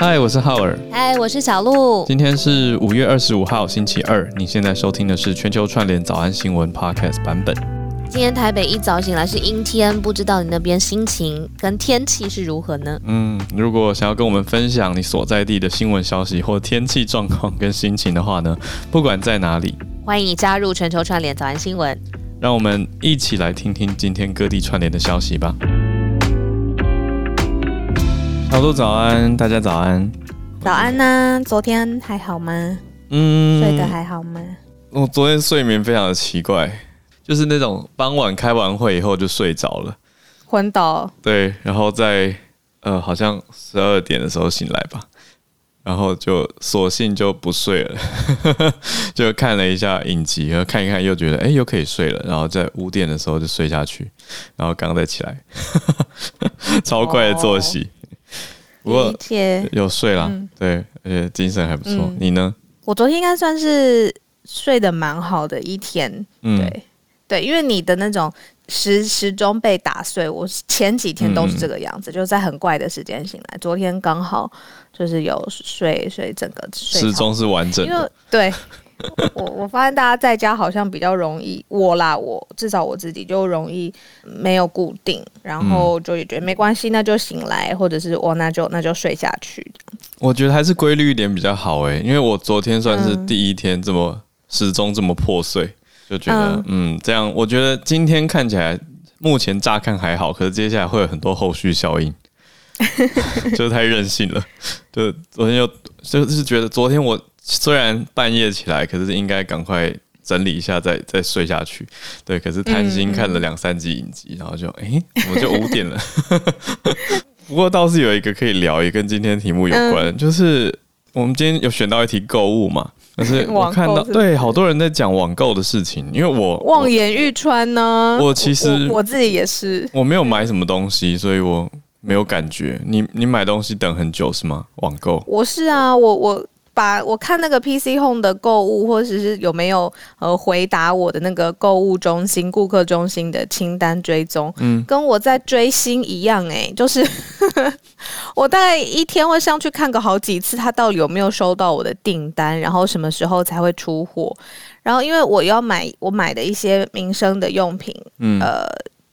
嗨，我是浩尔。嗨，我是小鹿。今天是五月二十五号，星期二。你现在收听的是全球串联早安新闻 Podcast 版本。今天台北一早醒来是阴天，不知道你那边心情跟天气是如何呢？嗯，如果想要跟我们分享你所在地的新闻消息或天气状况跟心情的话呢，不管在哪里，欢迎你加入全球串联早安新闻。让我们一起来听听今天各地串联的消息吧。小鹿早安，大家早安。早安呢、啊，昨天还好吗？嗯，睡得还好吗？我昨天睡眠非常的奇怪，就是那种傍晚开完会以后就睡着了，昏倒。对，然后在呃好像十二点的时候醒来吧，然后就索性就不睡了，就看了一下影集，然后看一看又觉得哎又可以睡了，然后在五点的时候就睡下去，然后刚刚再起来，超快的作息。哦不过有睡了，嗯、对，而且精神还不错。嗯、你呢？我昨天应该算是睡得蛮好的一天，对、嗯、对，因为你的那种时时钟被打碎，我前几天都是这个样子，嗯、就是在很怪的时间醒来。昨天刚好就是有睡睡整个睡时钟是完整的，因为对。我我发现大家在家好像比较容易，我啦，我至少我自己就容易没有固定，然后就也觉得没关系，那就醒来，或者是我那就那就睡下去。我觉得还是规律一点比较好诶，因为我昨天算是第一天这么时钟这么破碎，就觉得嗯，嗯，这样我觉得今天看起来目前乍看还好，可是接下来会有很多后续效应，就是太任性了。就昨天又就是觉得昨天我。虽然半夜起来，可是应该赶快整理一下再再睡下去。对，可是贪心看了两三集影集，然后就哎，我们就五点了。不过倒是有一个可以聊，也跟今天题目有关，就是我们今天有选到一题购物嘛。可是我看到对好多人在讲网购的事情，因为我望眼欲穿呢。我其实我自己也是，我没有买什么东西，所以我没有感觉。你你买东西等很久是吗？网购？我是啊，我我。把我看那个 PC Home 的购物，或者是有没有呃回答我的那个购物中心、顾客中心的清单追踪，嗯，跟我在追星一样，欸，哎，就是 我大概一天会上去看个好几次，他到底有没有收到我的订单，然后什么时候才会出货，然后因为我要买我买的一些民生的用品，嗯，呃。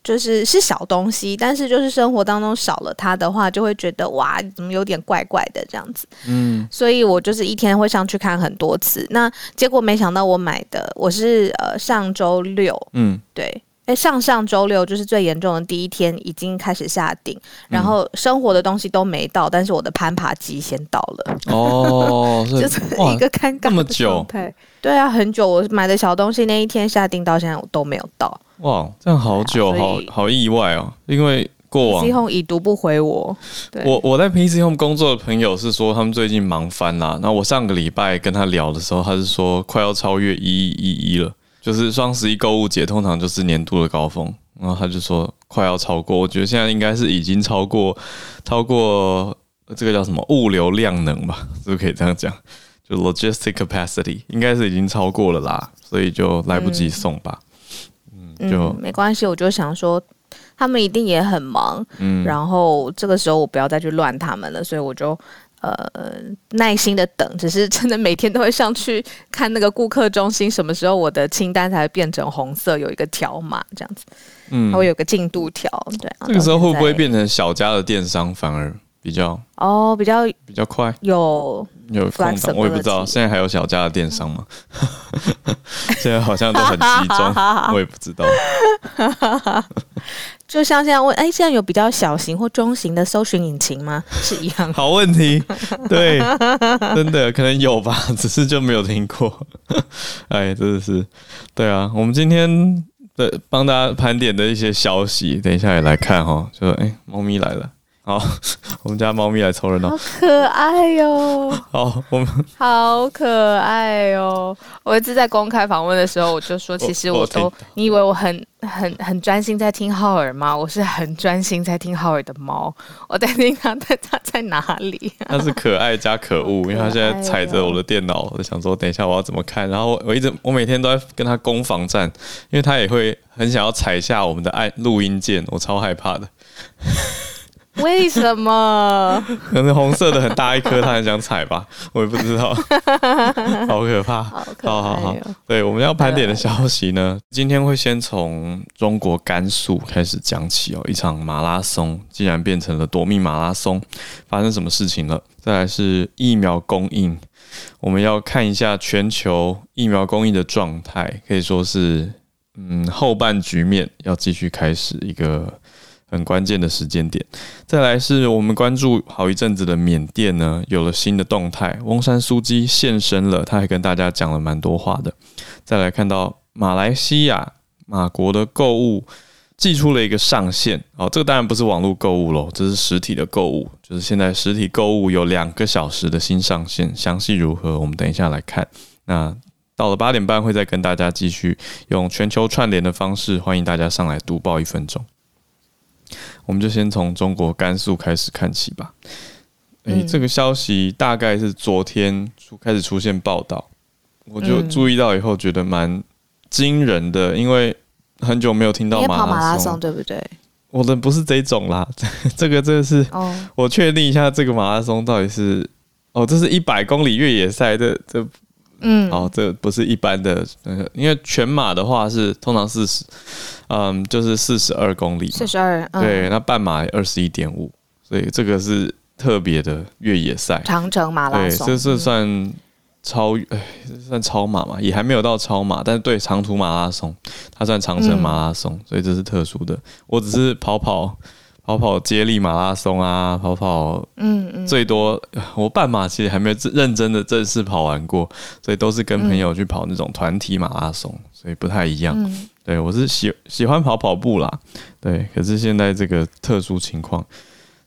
就是是小东西，但是就是生活当中少了它的话，就会觉得哇，怎么有点怪怪的这样子。嗯，所以我就是一天会上去看很多次。那结果没想到我买的，我是呃上周六，嗯，对，哎、欸、上上周六就是最严重的第一天，已经开始下定，然后生活的东西都没到，但是我的攀爬机先到了。哦，就是一个尴尬的状态。对啊，很久，我买的小东西那一天下定到现在我都没有到。哇，这样好久，啊、好好意外哦！因为过往 PC Home 已读不回我。对我我在 PC Home 工作的朋友是说，他们最近忙翻啦。那我上个礼拜跟他聊的时候，他是说快要超越一一一了，就是双十一购物节通常就是年度的高峰。然后他就说快要超过，我觉得现在应该是已经超过，超过这个叫什么物流量能吧？是不是可以这样讲？就 logistic capacity 应该是已经超过了啦，所以就来不及送吧。嗯就嗯，没关系，我就想说，他们一定也很忙，嗯，然后这个时候我不要再去乱他们了，所以我就呃耐心的等，只是真的每天都会上去看那个顾客中心，什么时候我的清单才会变成红色，有一个条码这样子，嗯，它会有个进度条，对，这个时候会不会变成小家的电商反而比较哦，比较比较快有。有空档，我也不知道现在还有小家的电商吗？现在好像都很集中，我也不知道。就像现在问，哎、欸，现在有比较小型或中型的搜寻引擎吗？是一样。好问题，对，真的可能有吧，只是就没有听过。哎，真的是，对啊，我们今天的帮大家盘点的一些消息，等一下也来看哈。就哎，猫咪来了。好，我们家猫咪来凑热闹，好可爱哟、喔！好，我们好可爱哟、喔！我一直在公开访问的时候，我就说，其实我都，我你以为我很很很专心在听浩尔吗？我是很专心在听浩尔的猫，我在听它在它在哪里、啊？它是可爱加可恶，因为它现在踩着我的电脑，我就想说，等一下我要怎么看？然后我一直我每天都在跟它攻防战，因为它也会很想要踩下我们的按录音键，我超害怕的。我 为什么？可能红色的很大一颗，他很想踩吧，我也不知道，好可怕。好可怕，好好好。对，我们要盘点的消息呢，今天会先从中国甘肃开始讲起哦。一场马拉松竟然变成了夺命马拉松，发生什么事情了？再来是疫苗供应，我们要看一下全球疫苗供应的状态，可以说是嗯后半局面要继续开始一个。很关键的时间点，再来是我们关注好一阵子的缅甸呢，有了新的动态，翁山苏姬现身了，他还跟大家讲了蛮多话的。再来看到马来西亚马国的购物寄出了一个上限，哦，这个当然不是网络购物喽，这是实体的购物，就是现在实体购物有两个小时的新上限，详细如何，我们等一下来看。那到了八点半会再跟大家继续用全球串联的方式，欢迎大家上来读报一分钟。我们就先从中国甘肃开始看起吧。诶、欸，这个消息大概是昨天出开始出现报道，我就注意到以后觉得蛮惊人的，因为很久没有听到马拉松，马拉松对不对？我的不是这种啦，这个这个是，我确定一下这个马拉松到底是，哦，这是一百公里越野赛这这。嗯，哦，这不是一般的那个，因为全马的话是通常四十，嗯，就是四十二公里，四十二，对，那半马二十一点五，所以这个是特别的越野赛，长城马拉松，对，这是算超，哎，算超马嘛，也还没有到超马，但是对长途马拉松，它算长城马拉松，嗯，所以这是特殊的，我只是跑跑。跑跑接力马拉松啊，跑跑，嗯嗯，最多我半马其实还没有认真的正式跑完过，所以都是跟朋友去跑那种团体马拉松，所以不太一样。嗯、对，我是喜喜欢跑跑步啦，对，可是现在这个特殊情况，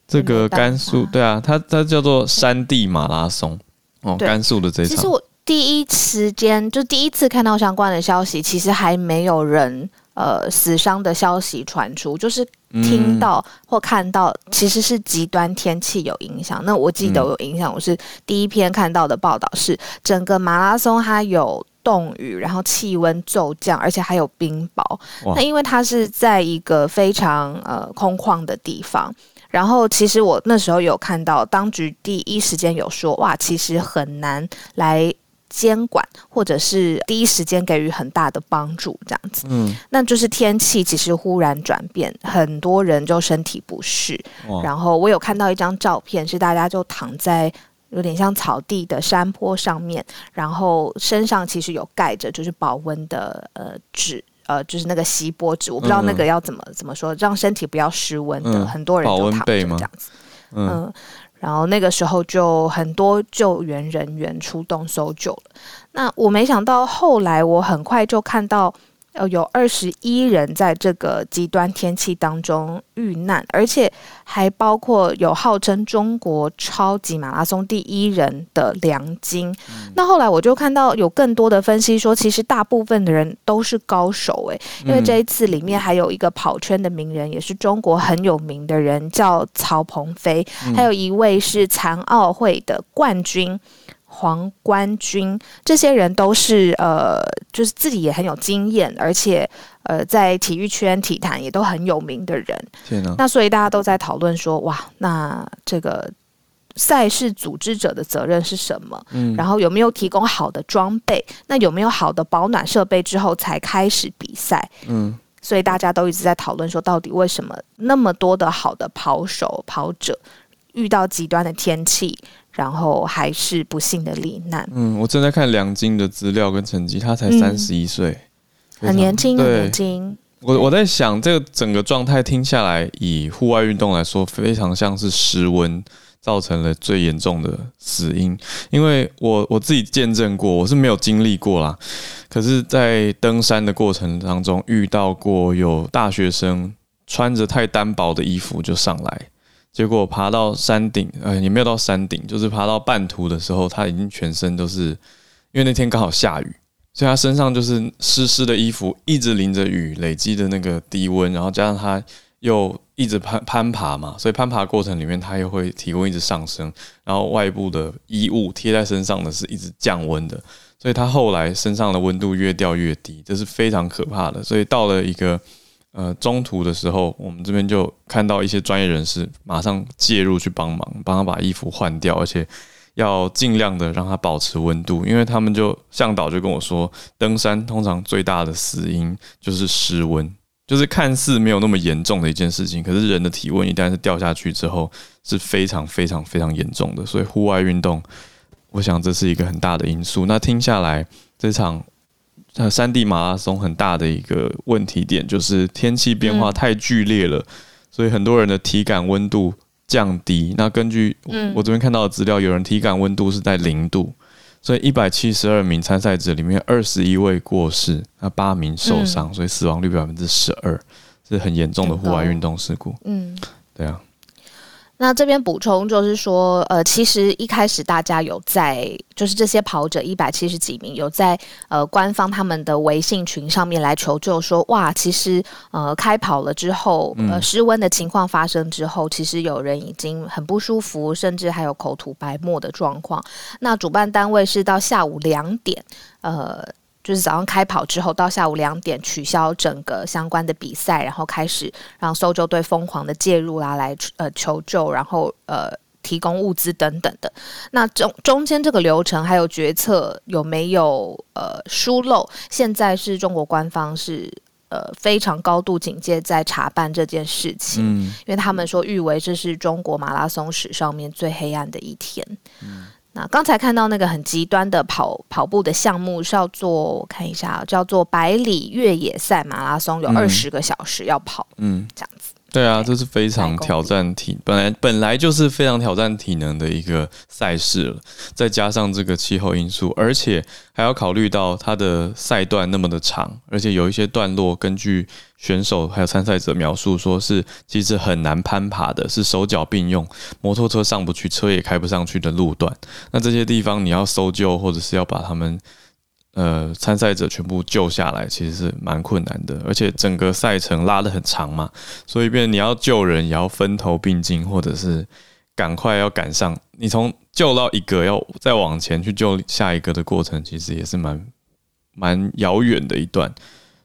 这个甘肃，对啊，它它叫做山地马拉松哦，甘肃的这场。其实我第一时间就第一次看到相关的消息，其实还没有人。呃，死伤的消息传出，就是听到或看到，其实是极端天气有影响。那我记得有影响，我是第一篇看到的报道是整个马拉松它有冻雨，然后气温骤降，而且还有冰雹。那因为它是在一个非常呃空旷的地方，然后其实我那时候有看到当局第一时间有说，哇，其实很难来。监管或者是第一时间给予很大的帮助，这样子，嗯，那就是天气其实忽然转变，很多人就身体不适。然后我有看到一张照片，是大家就躺在有点像草地的山坡上面，然后身上其实有盖着就是保温的呃纸，呃就是那个锡箔纸，我不知道那个要怎么怎么说，让身体不要失温的，很多人都躺着这样子，嗯。然后那个时候就很多救援人员出动搜救了。那我没想到后来我很快就看到。呃，有二十一人在这个极端天气当中遇难，而且还包括有号称中国超级马拉松第一人的梁晶。嗯、那后来我就看到有更多的分析说，其实大部分的人都是高手诶，因为这一次里面还有一个跑圈的名人，也是中国很有名的人，叫曹鹏飞，还有一位是残奥会的冠军。黄冠军，这些人都是呃，就是自己也很有经验，而且呃，在体育圈、体坛也都很有名的人。那所以大家都在讨论说，哇，那这个赛事组织者的责任是什么？嗯，然后有没有提供好的装备？那有没有好的保暖设备之后才开始比赛？嗯，所以大家都一直在讨论说，到底为什么那么多的好的跑手、跑者遇到极端的天气？然后还是不幸的罹难。嗯，我正在看梁晶的资料跟成绩，他才三十一岁，很年轻，很年轻。我我在想，这个整个状态听下来，以户外运动来说，非常像是失温造成了最严重的死因。因为我我自己见证过，我是没有经历过啦。可是，在登山的过程当中，遇到过有大学生穿着太单薄的衣服就上来。结果爬到山顶，呃，也没有到山顶，就是爬到半途的时候，他已经全身都是，因为那天刚好下雨，所以他身上就是湿湿的衣服，一直淋着雨，累积的那个低温，然后加上他又一直攀攀爬嘛，所以攀爬过程里面他又会体温一直上升，然后外部的衣物贴在身上的是一直降温的，所以他后来身上的温度越掉越低，这是非常可怕的，所以到了一个。呃中途的时候，我们这边就看到一些专业人士马上介入去帮忙，帮他把衣服换掉，而且要尽量的让他保持温度，因为他们就向导就跟我说，登山通常最大的死因就是失温。就是看似没有那么严重的一件事情，可是人的体温一旦是掉下去之后，是非常非常非常严重的。所以户外运动，我想这是一个很大的因素。那听下来，这场呃山地马拉松很大的一个问题点就是天气变化太剧烈了，所以很多人的体感温度降低。那根据我这边看到的资料，有人体感温度是在零度。所以一百七十二名参赛者里面，二十一位过世，那八名受伤，所以死亡率百分之十二，是很严重的户外运动事故。嗯，对啊。那这边补充就是说，呃，其实一开始大家有在，就是这些跑者一百七十几名有在呃官方他们的微信群上面来求救说，哇，其实呃开跑了之后，呃失温的情况发生之后，其实有人已经很不舒服，甚至还有口吐白沫的状况。那主办单位是到下午两点，呃。就是早上开跑之后，到下午两点取消整个相关的比赛，然后开始让搜救队疯狂的介入啦，来呃求救，然后呃提供物资等等的。那中中间这个流程还有决策有没有呃疏漏？现在是中国官方是呃非常高度警戒在查办这件事情，嗯，因为他们说誉为这是中国马拉松史上面最黑暗的一天。嗯那刚才看到那个很极端的跑跑步的项目是要做，我看一下，叫做百里越野赛马拉松，有二十个小时要跑，嗯，这样子。对啊，这是非常挑战体，本来本来就是非常挑战体能的一个赛事了，再加上这个气候因素，而且还要考虑到它的赛段那么的长，而且有一些段落，根据选手还有参赛者描述，说是其实很难攀爬的，是手脚并用，摩托车上不去，车也开不上去的路段。那这些地方你要搜救，或者是要把他们。呃，参赛者全部救下来其实是蛮困难的，而且整个赛程拉得很长嘛，所以变你要救人也要分头并进，或者是赶快要赶上。你从救到一个要再往前去救下一个的过程，其实也是蛮蛮遥远的一段。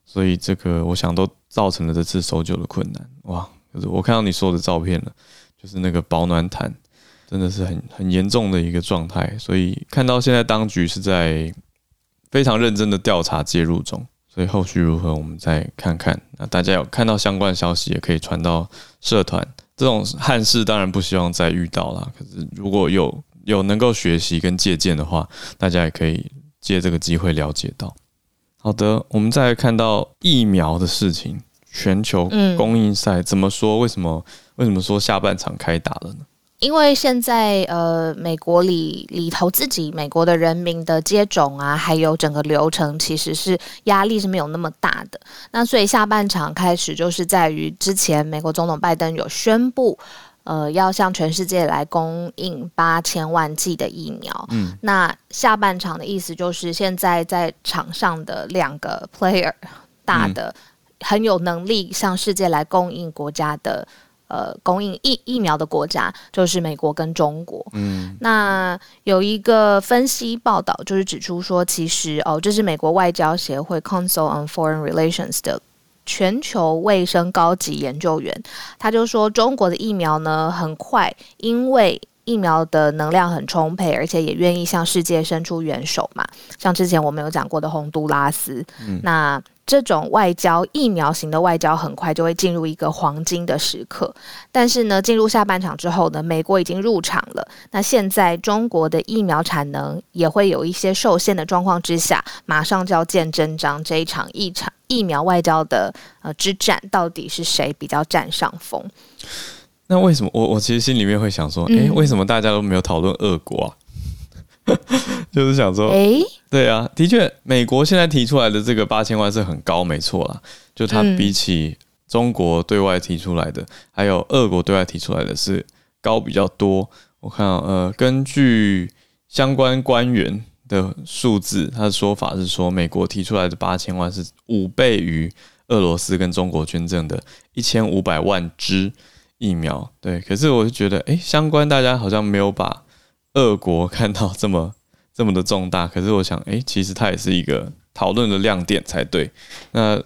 所以这个我想都造成了这次搜救的困难。哇，就是我看到你说的照片了，就是那个保暖毯真的是很很严重的一个状态。所以看到现在当局是在。非常认真的调查介入中，所以后续如何，我们再看看。那大家有看到相关消息，也可以传到社团。这种憾事当然不希望再遇到啦。可是如果有有能够学习跟借鉴的话，大家也可以借这个机会了解到。好的，我们再来看到疫苗的事情，全球供应赛怎么说？为什么为什么说下半场开打了呢？因为现在呃，美国里里头自己美国的人民的接种啊，还有整个流程，其实是压力是没有那么大的。那所以下半场开始就是在于之前美国总统拜登有宣布，呃，要向全世界来供应八千万剂的疫苗。嗯，那下半场的意思就是现在在场上的两个 player 大的很有能力向世界来供应国家的。呃，供应疫疫苗的国家就是美国跟中国。嗯，那有一个分析报道，就是指出说，其实哦，这是美国外交协会 Council on Foreign Relations 的全球卫生高级研究员，他就说，中国的疫苗呢，很快，因为疫苗的能量很充沛，而且也愿意向世界伸出援手嘛。像之前我们有讲过的洪都拉斯，嗯，那。这种外交疫苗型的外交很快就会进入一个黄金的时刻，但是呢，进入下半场之后呢，美国已经入场了。那现在中国的疫苗产能也会有一些受限的状况之下，马上就要见真章。这一场一场疫苗外交的呃之战，到底是谁比较占上风？那为什么我我其实心里面会想说，诶，为什么大家都没有讨论俄国啊？就是想说，诶，对啊，的确，美国现在提出来的这个八千万是很高，没错啦。就它比起中国对外提出来的，还有俄国对外提出来的是高比较多。我看，呃，根据相关官员的数字，他的说法是说，美国提出来的八千万是五倍于俄罗斯跟中国捐赠的一千五百万支疫苗。对，可是我就觉得，诶，相关大家好像没有把。俄国 看到这么这么的重大，可是我想，诶，其实它也是一个讨论的亮点才对。那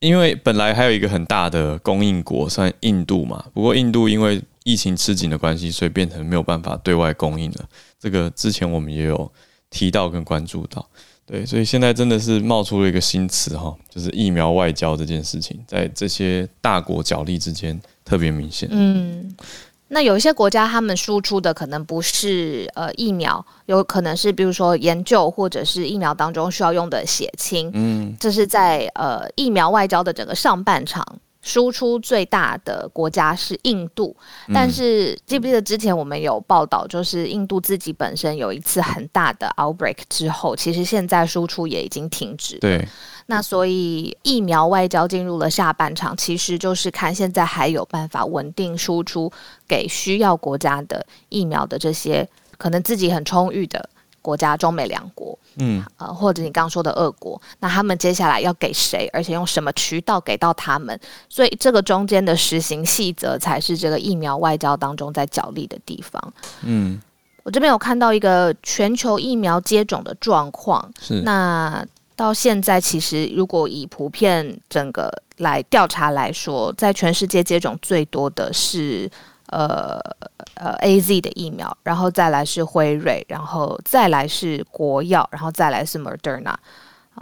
因为本来还有一个很大的供应国，算印度嘛。不过印度因为疫情吃紧的关系，所以变成没有办法对外供应了。这个之前我们也有提到跟关注到，对，所以现在真的是冒出了一个新词哈，就是疫苗外交这件事情，在这些大国角力之间特别明显。嗯。那有一些国家，他们输出的可能不是呃疫苗，有可能是比如说研究或者是疫苗当中需要用的血清。嗯，这是在呃疫苗外交的整个上半场输出最大的国家是印度。但是记不记得之前我们有报道，就是印度自己本身有一次很大的 outbreak 之后，其实现在输出也已经停止。对。那所以疫苗外交进入了下半场，其实就是看现在还有办法稳定输出给需要国家的疫苗的这些可能自己很充裕的国家，中美两国，嗯，呃，或者你刚刚说的俄国，那他们接下来要给谁，而且用什么渠道给到他们？所以这个中间的实行细则才是这个疫苗外交当中在角力的地方。嗯，我这边有看到一个全球疫苗接种的状况，是那。到现在，其实如果以普遍整个来调查来说，在全世界接种最多的是呃呃 AZ 的疫苗，然后再来是辉瑞，然后再来是国药，然后再来是 Moderna。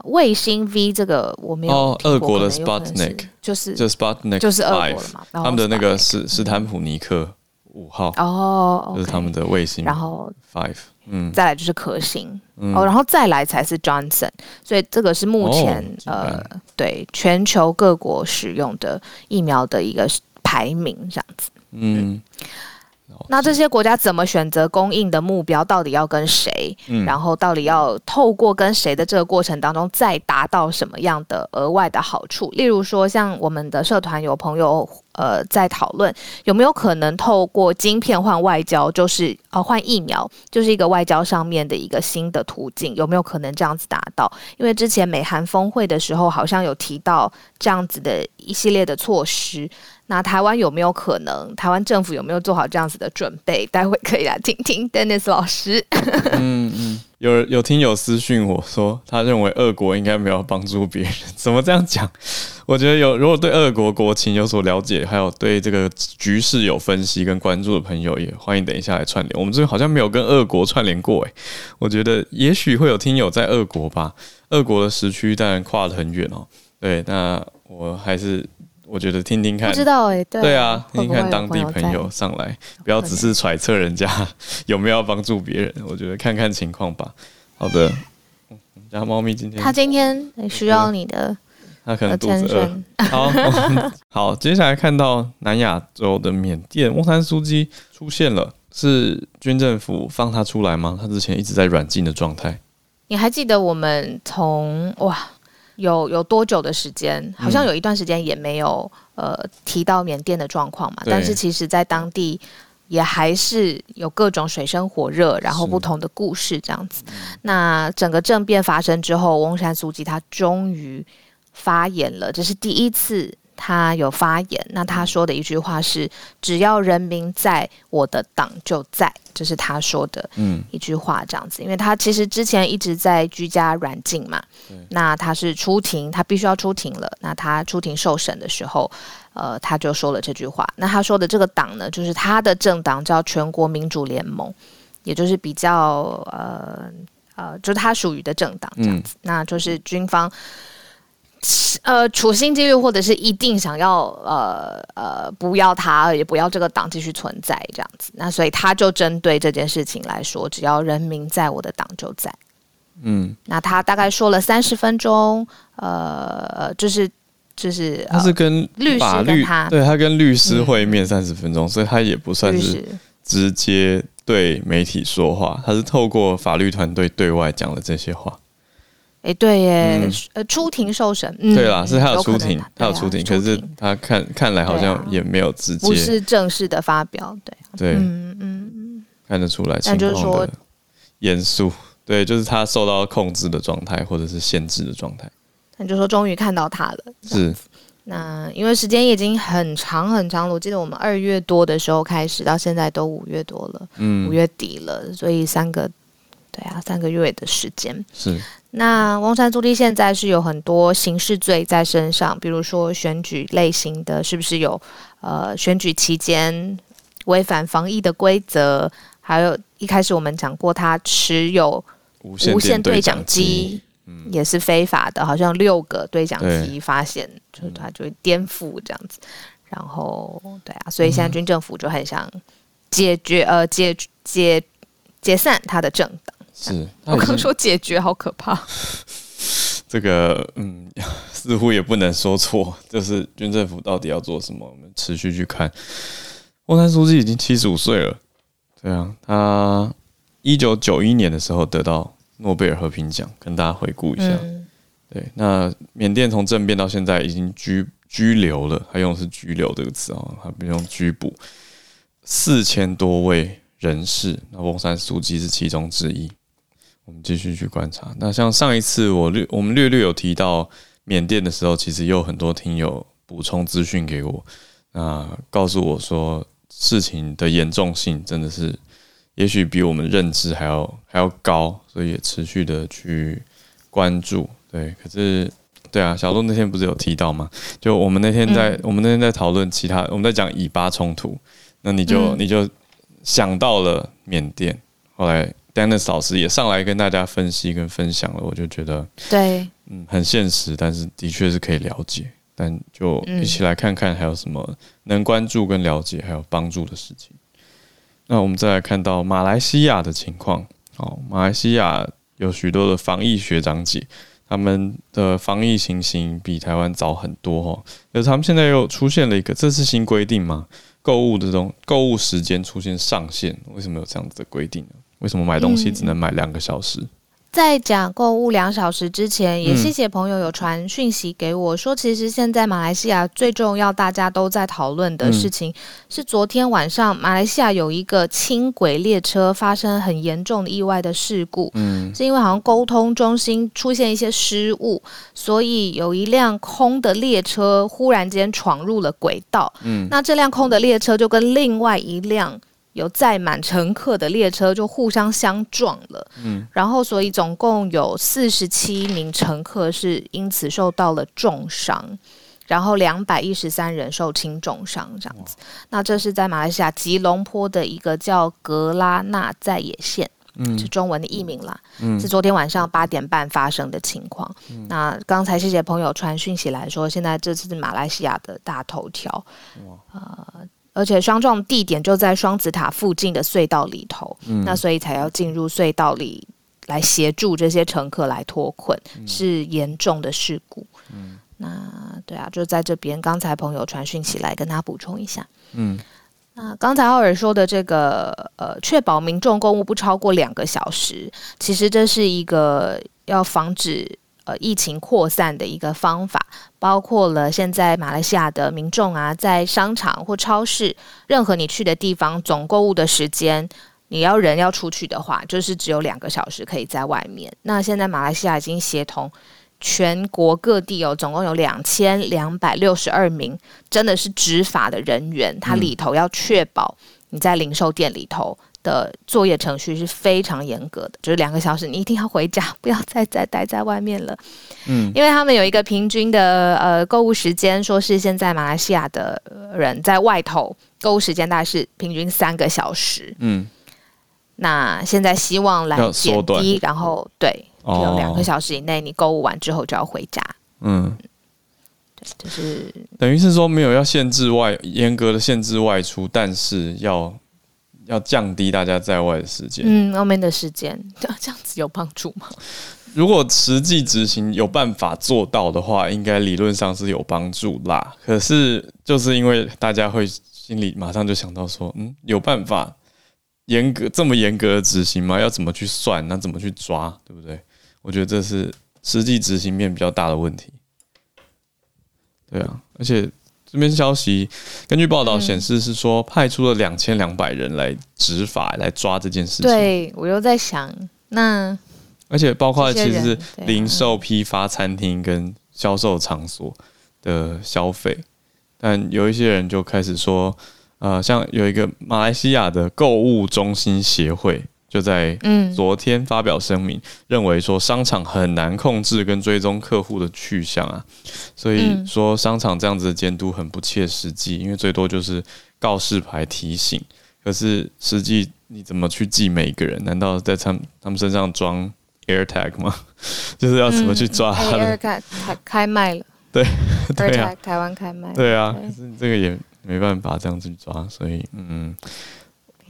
卫星 V 这个我没有哦，俄国的 Sputnik 就是就 Sputnik 就是俄国的嘛，他们的那个斯斯坦普尼克五号哦，就是他们的卫星，然后 Five。嗯，再来就是可行、嗯、哦，然后再来才是 Johnson，所以这个是目前、哦、呃对全球各国使用的疫苗的一个排名这样子。嗯，嗯，那这些国家怎么选择供应的目标？到底要跟谁？嗯，然后到底要透过跟谁的这个过程当中，再达到什么样的额外的好处？例如说，像我们的社团有朋友。呃，在讨论有没有可能透过晶片换外交，就是呃换疫苗，就是一个外交上面的一个新的途径，有没有可能这样子达到？因为之前美韩峰会的时候，好像有提到这样子的一系列的措施。那台湾有没有可能？台湾政府有没有做好这样子的准备？待会可以来听听 Dennis 老师。嗯嗯，有有听友私讯我说，他认为俄国应该没有帮助别人，怎么这样讲？我觉得有，如果对俄国国情有所了解，还有对这个局势有分析跟关注的朋友，也欢迎等一下来串联。我们这边好像没有跟俄国串联过，诶，我觉得也许会有听友在俄国吧。俄国的时区当然跨得很远哦。对，那我还是。我觉得听听看，不知道哎、欸，对，对啊，听听看当地朋友上来，不要只是揣测人家 有没有帮助别人。我觉得看看情况吧。好的，我们家猫咪今天，它今天需要你的，它可能肚子饿。好，好，接下来看到南亚洲的缅甸，翁山苏姬出现了，是军政府放他出来吗？他之前一直在软禁的状态。你还记得我们从哇？有有多久的时间？好像有一段时间也没有、嗯、呃提到缅甸的状况嘛。但是其实，在当地也还是有各种水深火热，然后不同的故事这样子。那整个政变发生之后，翁山苏姬他终于发言了，这是第一次。他有发言，那他说的一句话是：“只要人民在，我的党就在。”这是他说的一句话，这样子。因为他其实之前一直在居家软禁嘛，那他是出庭，他必须要出庭了。那他出庭受审的时候，呃，他就说了这句话。那他说的这个党呢，就是他的政党叫全国民主联盟，也就是比较呃呃，就是他属于的政党这样子。那就是军方。呃，处心积虑或者是一定想要呃呃不要他，也不要这个党继续存在这样子。那所以他就针对这件事情来说，只要人民在，我的党就在。嗯，那他大概说了三十分钟，呃，就是就是他是跟律律师跟他对他跟律师会面三十分钟，嗯，所以他也不算是直接对媒体说话，他是透过法律团队对外讲了这些话。哎，对耶，嗯、呃，出庭受审，嗯、对啦，是他有出庭，他有出庭，可是他看看来好像也没有直接，不是正式的发表，对，对，嗯嗯，看得出来情况的严肃，对，就是他受到控制的状态或者是限制的状态。那就说终于看到他了，是。那因为时间已经很长很长了，我记得我们二月多的时候开始，到现在都五月多了，嗯，五月底了，所以三个。对啊，三个月的时间是。那翁山苏姬现在是有很多刑事罪在身上，比如说选举类型的，是不是有呃选举期间违反防疫的规则？还有一开始我们讲过，他持有无线对讲机，嗯，也是非法的，好像六个对讲机发现，就是他就会颠覆这样子。然后对啊，所以现在军政府就很想解决呃解解解散他的政党。是，我刚说解决好可怕。这个嗯，似乎也不能说错，就是军政府到底要做什么，我们持续去看。翁山书记已经七十五岁了，对啊，他一九九一年的时候得到诺贝尔和平奖，跟大家回顾一下。嗯、对，那缅甸从政变到现在已经拘拘留了，他用的是拘留这个词哦，他不用拘捕四千多位人士，那翁山书记是其中之一。我们继续去观察。那像上一次我略我们略略有提到缅甸的时候，其实也有很多听友补充资讯给我，那告诉我说事情的严重性真的是也许比我们认知还要还要高，所以也持续的去关注。对，可是对啊，小鹿那天不是有提到吗？就我们那天在、嗯、我们那天在讨论其他，我们在讲以巴冲突，那你就、嗯、你就想到了缅甸，后来。Dennis 老师也上来跟大家分析跟分享了，我就觉得对，嗯，很现实，但是的确是可以了解，但就一起来看看还有什么能关注跟了解还有帮助的事情。那我们再来看到马来西亚的情况，哦，马来西亚有许多的防疫学长姐，他们的防疫情形比台湾早很多哦，而他们现在又出现了一个，这是新规定吗？购物的这种购物时间出现上限，为什么有这样子的规定呢？为什么买东西只能买两个小时？嗯、在讲购物两小时之前，也谢谢朋友有传讯息给我说，其实现在马来西亚最重要，大家都在讨论的事情是，昨天晚上马来西亚有一个轻轨列车发生很严重的意外的事故。嗯，是因为好像沟通中心出现一些失误，所以有一辆空的列车忽然间闯入了轨道。嗯，那这辆空的列车就跟另外一辆。有载满乘客的列车就互相相撞了，嗯，然后所以总共有四十七名乘客是因此受到了重伤，然后两百一十三人受轻重伤这样子。那这是在马来西亚吉隆坡的一个叫格拉纳在野县，嗯，是中文的译名啦，嗯，是昨天晚上八点半发生的情况。嗯，那刚才谢谢朋友传讯息来说，现在这是马来西亚的大头条，哇，呃。而且相撞地点就在双子塔附近的隧道里头，嗯、那所以才要进入隧道里来协助这些乘客来脱困，嗯、是严重的事故。嗯，那对啊，就在这边，刚才朋友传讯息来跟他补充一下。嗯，那刚才奥尔说的这个呃，确保民众购物不超过两个小时，其实这是一个要防止。呃，疫情扩散的一个方法，包括了现在马来西亚的民众啊，在商场或超市，任何你去的地方，总购物的时间，你要人要出去的话，就是只有两个小时可以在外面。那现在马来西亚已经协同全国各地哦，总共有两千两百六十二名，真的是执法的人员，他里头要确保你在零售店里头。的作业程序是非常严格的，就是两个小时你一定要回家，不要再再待在外面了。嗯，因为他们有一个平均的呃购物时间，说是现在马来西亚的人在外头购物时间大概是平均三个小时。嗯，那现在希望来减低，然后对，只有两个小时以内，你购物完之后就要回家。嗯，对，就是等于是说没有要限制外严格的限制外出，但是要。要降低大家在外的时间，嗯，外面的时间，这样子有帮助吗？如果实际执行有办法做到的话，应该理论上是有帮助啦。可是就是因为大家会心里马上就想到说，嗯，有办法严格这么严格的执行吗？要怎么去算？那怎么去抓？对不对？我觉得这是实际执行面比较大的问题。对啊，而且。这边消息，根据报道显示是说派出了两千两百人来执法，来抓这件事情。对，我又在想，那而且包括其实是零售、批发、餐厅跟销售场所的消费，但有一些人就开始说，呃，像有一个马来西亚的购物中心协会就在昨天发表声明，认为说商场很难控制跟追踪客户的去向啊，所以说商场这样子的监督很不切实际，因为最多就是告示牌提醒，可是实际你怎么去记每一个人？难道在他们他们身上装 AirTag 吗？就是要怎么去抓他的？嗯、AirTag 开开卖了，对对啊，台湾开卖，对啊，可是这个也没办法这样子抓，所以嗯，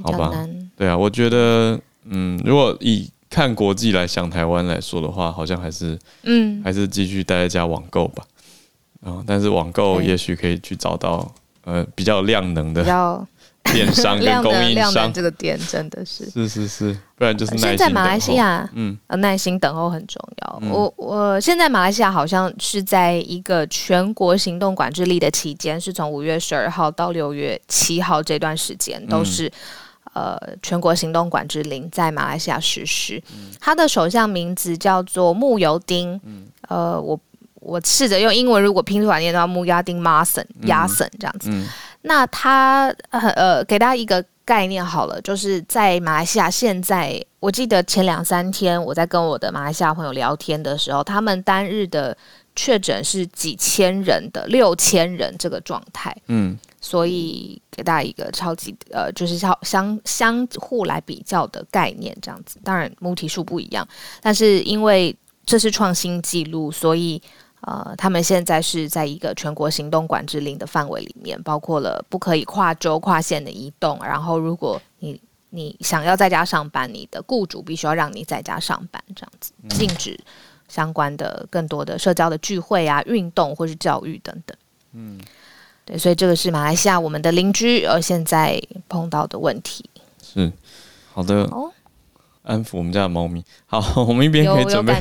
好吧，对啊，我觉得嗯，如果以看国际来想台湾来说的话，好像还是嗯，还是继续待在家网购吧，啊，但是网购也许可以去找到呃比较量能的。电商跟供应商，这个点真的是。是是是，不然就是耐心。现在马来西亚，嗯，耐心等候很重要。嗯、我我现在马来西亚好像是在一个全国行动管制力的期间，是从五月十二号到六月七号这段时间都是、嗯、呃全国行动管制令在马来西亚实施。他、嗯、的首相名字叫做慕尤丁，嗯、呃，我我试着用英文如果拼出来念到慕亚丁马森亚森这样子。那他呃，给大家一个概念好了，就是在马来西亚现在，我记得前两三天我在跟我的马来西亚朋友聊天的时候，他们单日的确诊是几千人的，六千人这个状态。嗯，所以给大家一个超级呃，就是相相相互来比较的概念，这样子。当然母体数不一样，但是因为这是创新记录，所以。呃，他们现在是在一个全国行动管制令的范围里面，包括了不可以跨州跨县的移动。然后，如果你你想要在家上班，你的雇主必须要让你在家上班，这样子禁止相关的更多的社交的聚会啊、运动或是教育等等。嗯，对，所以这个是马来西亚我们的邻居，而现在碰到的问题。是好的。哦安抚我们家的猫咪。好，我们一边可以准备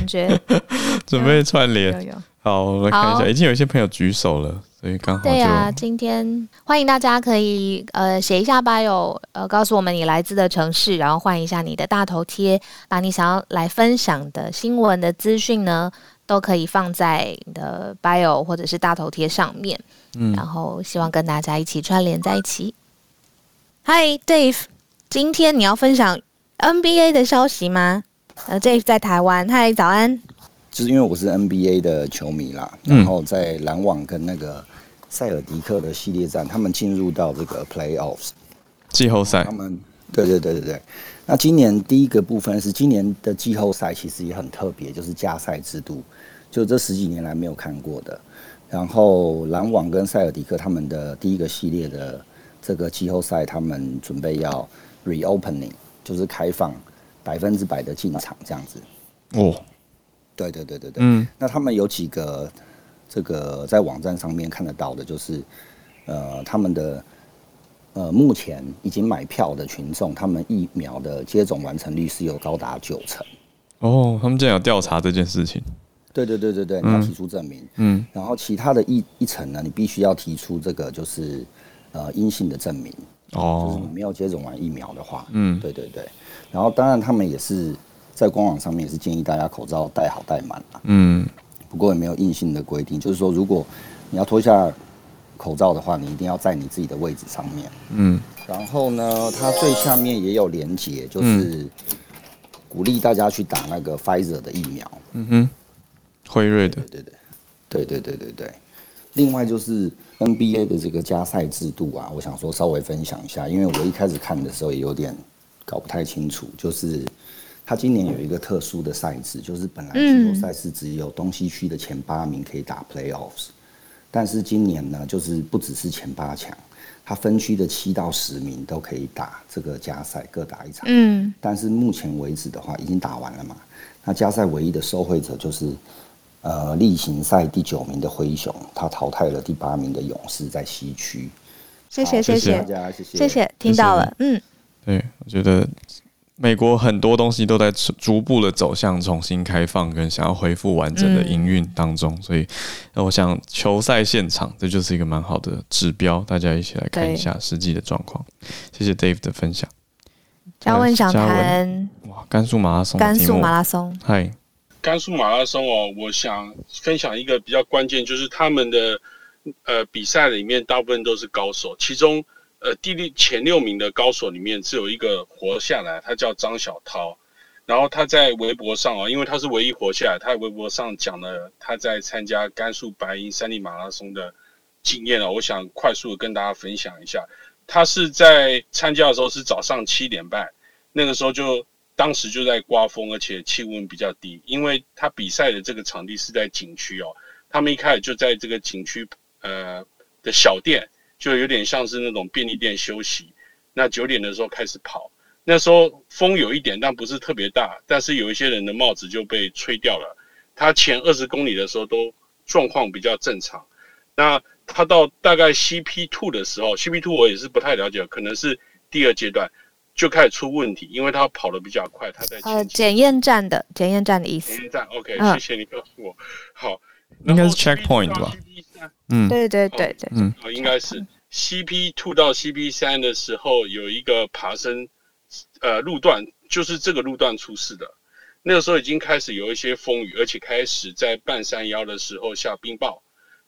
准备串联。好，我们看一下，已经有一些朋友举手了，所以刚好对啊。今天欢迎大家可以呃写一下 bio，呃告诉我们你来自的城市，然后换一下你的大头贴，把你想要来分享的新闻的资讯呢，都可以放在你的 bio 或者是大头贴上面。嗯，然后希望跟大家一起串联在一起。Hi Dave，今天你要分享。NBA 的消息吗？呃，，Dave 在台湾。嗨，早安。就是因为我是 NBA 的球迷啦，然后在篮网跟那个塞尔迪克的系列战，他们进入到这个 Playoffs 季后赛。他们对对对对对。那今年第一个部分是今年的季后赛，其实也很特别，就是加赛制度，就这十几年来没有看过的。然后篮网跟塞尔迪克他们的第一个系列的这个季后赛，他们准备要 reopening。就是开放百分之百的进场这样子哦，对对对对对，嗯，那他们有几个这个在网站上面看得到的，就是呃他们的呃目前已经买票的群众，他们疫苗的接种完成率是有高达九成。哦，他们竟然有调查这件事情，对对对对对，你要提出证明，嗯，然后其他的一一层呢，你必须要提出这个就是呃阴性的证明。哦，就是你没有接种完疫苗的话，嗯，对对对，然后当然他们也是在官网上面也是建议大家口罩戴好戴满，嗯，不过也没有硬性的规定，就是说如果你要脱下口罩的话，你一定要在你自己的位置上面。嗯，然后呢，它最下面也有连接，就是鼓励大家去打那个 Pfizer 的疫苗。嗯哼，辉瑞的。对对对对对对对。另外就是 NBA 的这个加赛制度啊，我想说稍微分享一下，因为我一开始看的时候也有点搞不太清楚。就是它今年有一个特殊的赛制，就是本来季后赛是只有东西区的前八名可以打 playoffs。但是今年呢，就是不只是前八强，他分区的七到十名都可以打这个加赛，各打一场。嗯，但是目前为止的话，已经打完了嘛，那加赛唯一的受惠者就是。呃，例行赛第九名的灰熊，他淘汰了第八名的勇士，在西区。谢谢谢谢大家，谢谢谢谢，听到了，嗯，对，我觉得美国很多东西都在逐步的走向重新开放，跟想要恢复完整的营运当中，嗯、所以那我想球赛现场这就是一个蛮好的指标，大家一起来看一下实际的状况。谢谢 Dave 的分享。嘉文想谈哇，甘肃马拉松，甘肃马拉松，嗨。甘肃马拉松哦，我想分享一个比较关键，就是他们的呃比赛里面大部分都是高手，其中呃第六前六名的高手里面只有一个活下来，他叫张小涛。然后他在微博上啊，因为他是唯一活下来，他在微博上讲了他在参加甘肃白银山地马拉松的经验啊，我想快速的跟大家分享一下。他是在参加的时候是早上七点半，那个时候就当时就在刮风，而且气温比较低，因为他比赛的这个场地是在景区哦，他们一开始就在这个景区呃的小店，就有点像是那种便利店休息。那九点的时候开始跑。那时候风有一点，但不是特别大。但是有一些人的帽子就被吹掉了。他前二十公里的时候都状况比较正常。那他到大概 CP two 的时候，CP two 我也是不太了解，可能是第二阶段就开始出问题，因为他跑的比较快。他在呃检验站的检验站的意思。检验站，OK，谢谢你告诉我。好，应该是 checkpoint 吧？嗯，对对对对，嗯，应该是 CP two 到 CP 三的时候有一个爬升。呃，路段就是这个路段出事的，那个时候已经开始有一些风雨，而且开始在半山腰的时候下冰雹，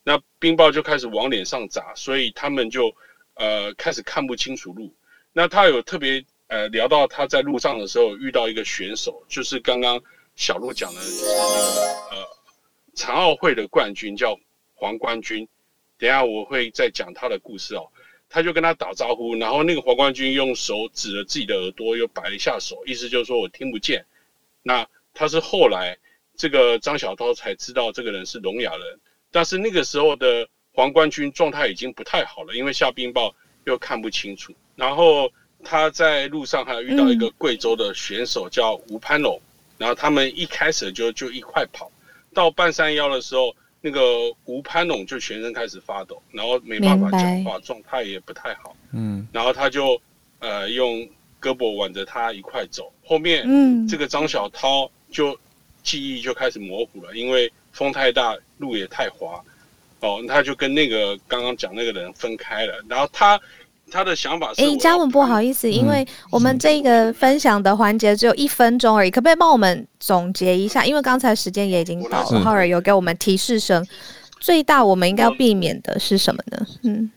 那冰雹就开始往脸上砸，所以他们就呃开始看不清楚路。那他有特别呃聊到他在路上的时候遇到一个选手，就是刚刚小鹿讲的，呃残奥会的冠军叫黄冠军，等下我会再讲他的故事哦。他就跟他打招呼，然后那个黄冠军用手指着自己的耳朵，又摆了一下手，意思就是说我听不见。那他是后来这个张小涛才知道这个人是聋哑人，但是那个时候的黄冠军状态已经不太好了，因为下冰雹又看不清楚。然后他在路上还遇到一个贵州的选手叫吴攀龙，然后他们一开始就就一块跑，到半山腰的时候。那个吴潘龙就全身开始发抖，然后没办法讲话，状态也不太好。嗯，然后他就呃用胳膊挽着他一块走。后面，嗯，这个张小涛就记忆就开始模糊了，因为风太大，路也太滑。哦，他就跟那个刚刚讲那个人分开了。然后他。他的想法是，哎，嘉文不好意思，因为我们这个分享的环节只有一分钟而已，可不可以帮我们总结一下？因为刚才时间也已经到了，浩尔有给我们提示声，最大我们应该要避免的是什么呢？嗯，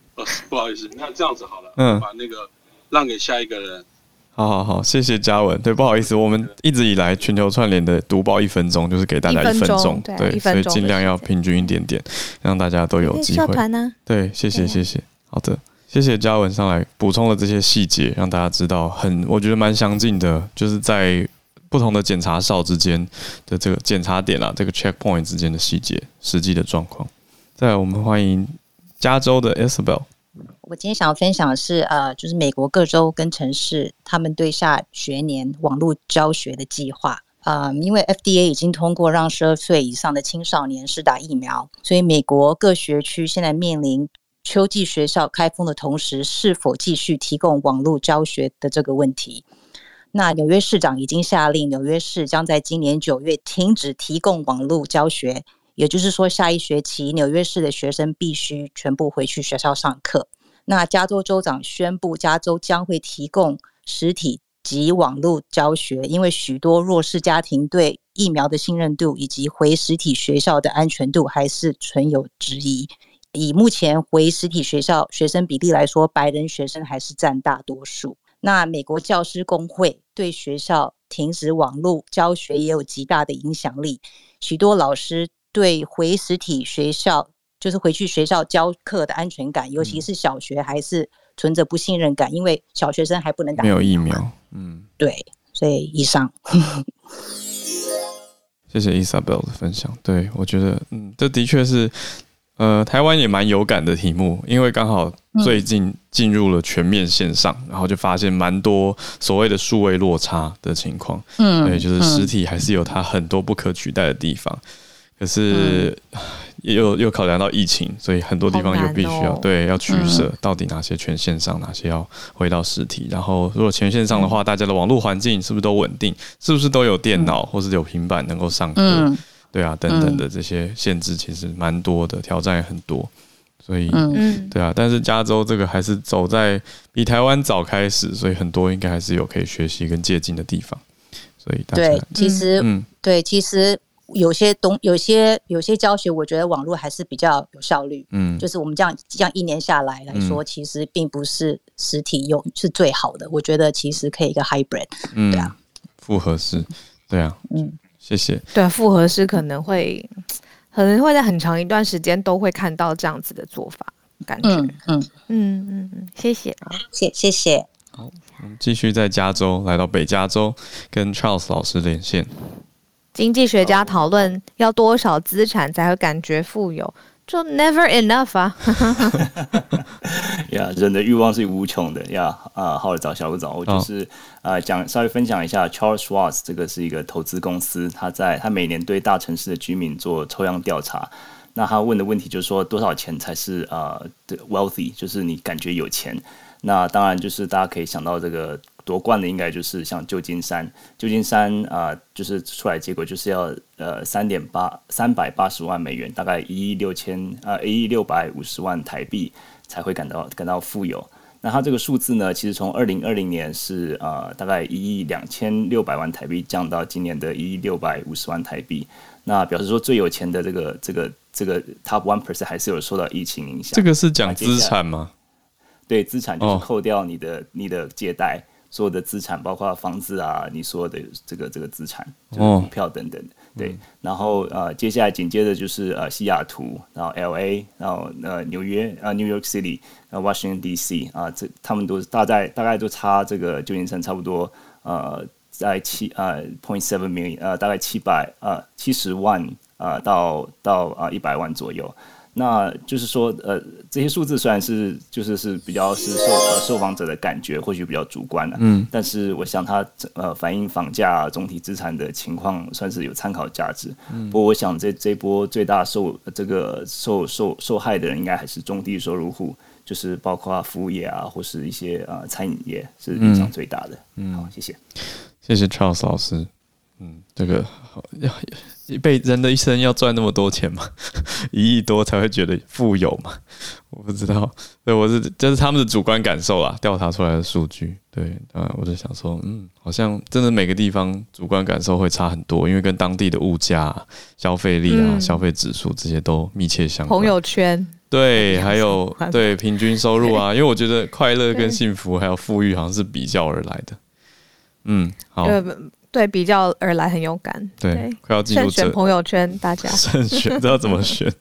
不好意思，那这样子好了，嗯，把那个让给下一个人。好好好，谢谢嘉文。对，不好意思，我们一直以来全球串联的读报一分钟就是给大家一分钟，对，所以尽量要平均一点点，让大家都有机会。社团呢？对，谢谢谢谢，好的。谢谢嘉文上来补充了这些细节，让大家知道很，我觉得蛮详尽的，就是在不同的检查哨之间的这个检查点啊，这个 checkpoint 之间的细节、实际的状况。再来，我们欢迎加州的 Isabel。我今天想要分享的是，呃，就是美国各州跟城市他们对下学年网络教学的计划啊，因为 FDA 已经通过让十二岁以上的青少年施打疫苗，所以美国各学区现在面临。秋季学校开封的同时，是否继续提供网络教学的这个问题？那纽约市长已经下令，纽约市将在今年九月停止提供网络教学，也就是说，下一学期纽约市的学生必须全部回去学校上课。那加州州长宣布，加州将会提供实体及网络教学，因为许多弱势家庭对疫苗的信任度以及回实体学校的安全度还是存有质疑。以目前回实体学校学生比例来说，白人学生还是占大多数。那美国教师工会对学校停止网络教学也有极大的影响力。许多老师对回实体学校，就是回去学校教课的安全感，尤其是小学，还是存着不信任感，因为小学生还不能打。没有疫苗。嗯，对，所以以上。谢谢 Isabel 的分享。对，我觉得，嗯，这的确是。呃，台湾也蛮有感的题目，因为刚好最近进入了全面线上，嗯、然后就发现蛮多所谓的数位落差的情况。嗯，对，就是实体还是有它很多不可取代的地方，可是又又考量到疫情，所以很多地方又必须要、哦、对要取舍，到底哪些全线上，哪些要回到实体。然后如果全线上的话，大家的网络环境是不是都稳定？是不是都有电脑或是有平板能够上课？嗯对啊，等等的这些限制其实蛮多的，挑战也很多，所以，嗯，对啊，但是加州这个还是走在比台湾早开始，所以很多应该还是有可以学习跟借鉴的地方，所以大家，对，其实，嗯，对，其实有些东有些有些教学，我觉得网络还是比较有效率。嗯，就是我们这样这样一年下来来说，嗯、其实并不是实体用是最好的。我觉得其实可以一个 hybrid，嗯，对啊，复合式，对啊，嗯，谢谢。对，复合式可能会可能会在很长一段时间都会看到这样子的做法，感觉，嗯嗯嗯嗯，谢谢，谢谢谢。好，我们继续在加州，来到北加州，跟 Charles 老师连线。经济学家讨论要多少资产才会感觉富有，就 never enough 啊！呀，yeah, 人的欲望是无穷的呀！啊，好的早，小早，我就是啊，讲稍微分享一下 Charles Schwab 这个是一个投资公司，他在他每年对大城市的居民做抽样调查，那他问的问题就是说多少钱才是啊 wealthy，就是你感觉有钱。那当然就是大家可以想到这个。夺冠的应该就是像旧金山，旧金山啊、呃，就是出来结果就是要呃三点八三百八十万美元，大概一亿六千呃一亿六百五十万台币才会感到感到富有。那它这个数字呢，其实从二零二零年是呃大概一亿两千六百万台币降到今年的一亿六百五十万台币。那表示说最有钱的这个这个这个 top one percent 还是有受到疫情影响。这个是讲资产吗？对，资产就是扣掉你的、哦、你的借贷。所有的资产，包括房子啊，你所有的这个这个资产，就是股票等等，对。然后呃，接下来紧接着就是呃西雅图，然后 L A，然后呃纽约啊 New York City，呃 Washington D C 啊，这他们都是大概大概都差这个旧金山差不多呃在七呃 point seven million 呃大概七百呃七十万呃到到啊一百万左右。那就是说，呃，这些数字虽然是就是是比较是受呃受访者的感觉，或许比较主观的，嗯，但是我想它呃反映房价总体资产的情况，算是有参考价值。嗯，不过我想这这波最大受这个受受受害的人，应该还是中低收入户，就是包括服务业啊，或是一些呃餐饮业是影响最大的。嗯，好，谢谢，谢谢 Charles 老师。嗯，这个要一辈人的一生要赚那么多钱吗？一亿多才会觉得富有吗？我不知道，对，我是这是他们的主观感受啦，调查出来的数据。对，啊，我就想说，嗯，好像真的每个地方主观感受会差很多，因为跟当地的物价、消费力啊、嗯、消费指数这些都密切相关。朋友圈，对，还有对平均收入啊，因为我觉得快乐跟幸福还有富裕好像是比较而来的。嗯，好。对，比较而来很有感。对，对快要进入选朋友圈，大家慎选，知道怎么 选。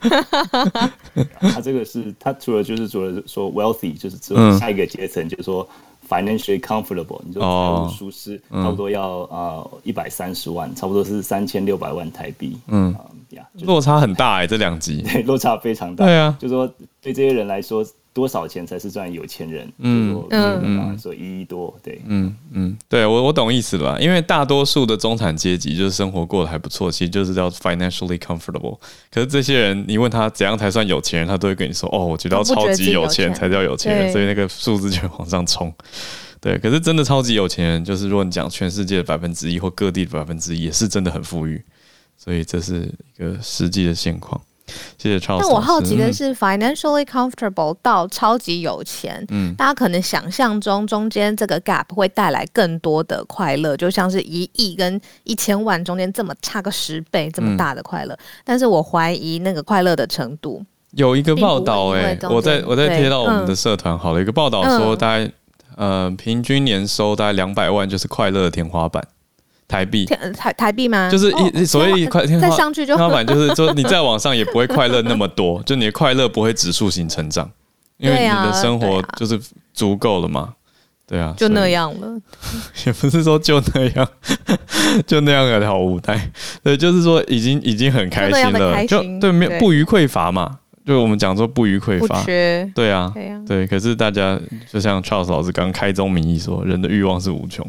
他这个是他除了就是除了说 wealthy，就是之后下一个阶层，就是说 financially comfortable，你说财务舒适，差不多要呃一百三十万，差不多是三千六百万台币。嗯，呀，落差很大哎，这两集，对，落差非常大。对啊，就是说对这些人来说。多少钱才是算有钱人？嗯嗯嗯，说一亿多，对，嗯嗯，对我我懂意思了，因为大多数的中产阶级就是生活过得还不错，其实就是叫 financially comfortable。可是这些人，你问他怎样才算有钱人，他都会跟你说：“哦，我觉得要超级有钱才叫有钱人。”所以那个数字就往上冲。对，可是真的超级有钱人，就是如果你讲全世界的百分之一或各地的百分之一，也是真的很富裕。所以这是一个实际的现况。谢谢 Charles。但我好奇的是，financially comfortable 到超级有钱，嗯，大家可能想象中中间这个 gap 会带来更多的快乐，就像是一亿跟一千万中间这么差个十倍这么大的快乐。嗯、但是我怀疑那个快乐的程度。有一个报道，哎，我在我在贴到我们的社团，好了，一个报道说，大概、嗯、呃平均年收大概两百万就是快乐的天花板。台币，台台币吗？就是一所谓快天花再上去就天花板，就是说你再往上也不会快乐那么多，就你的快乐不会指数型成长，因为你的生活就是足够了嘛，对啊，就那样了，也不是说就那样，就那样的好无奈，对，就是说已经已经很开心了，就对，没不虞匮乏嘛，就我们讲说不虞匮乏，对啊，对，可是大家就像 Charles 老师刚开宗明义说，人的欲望是无穷。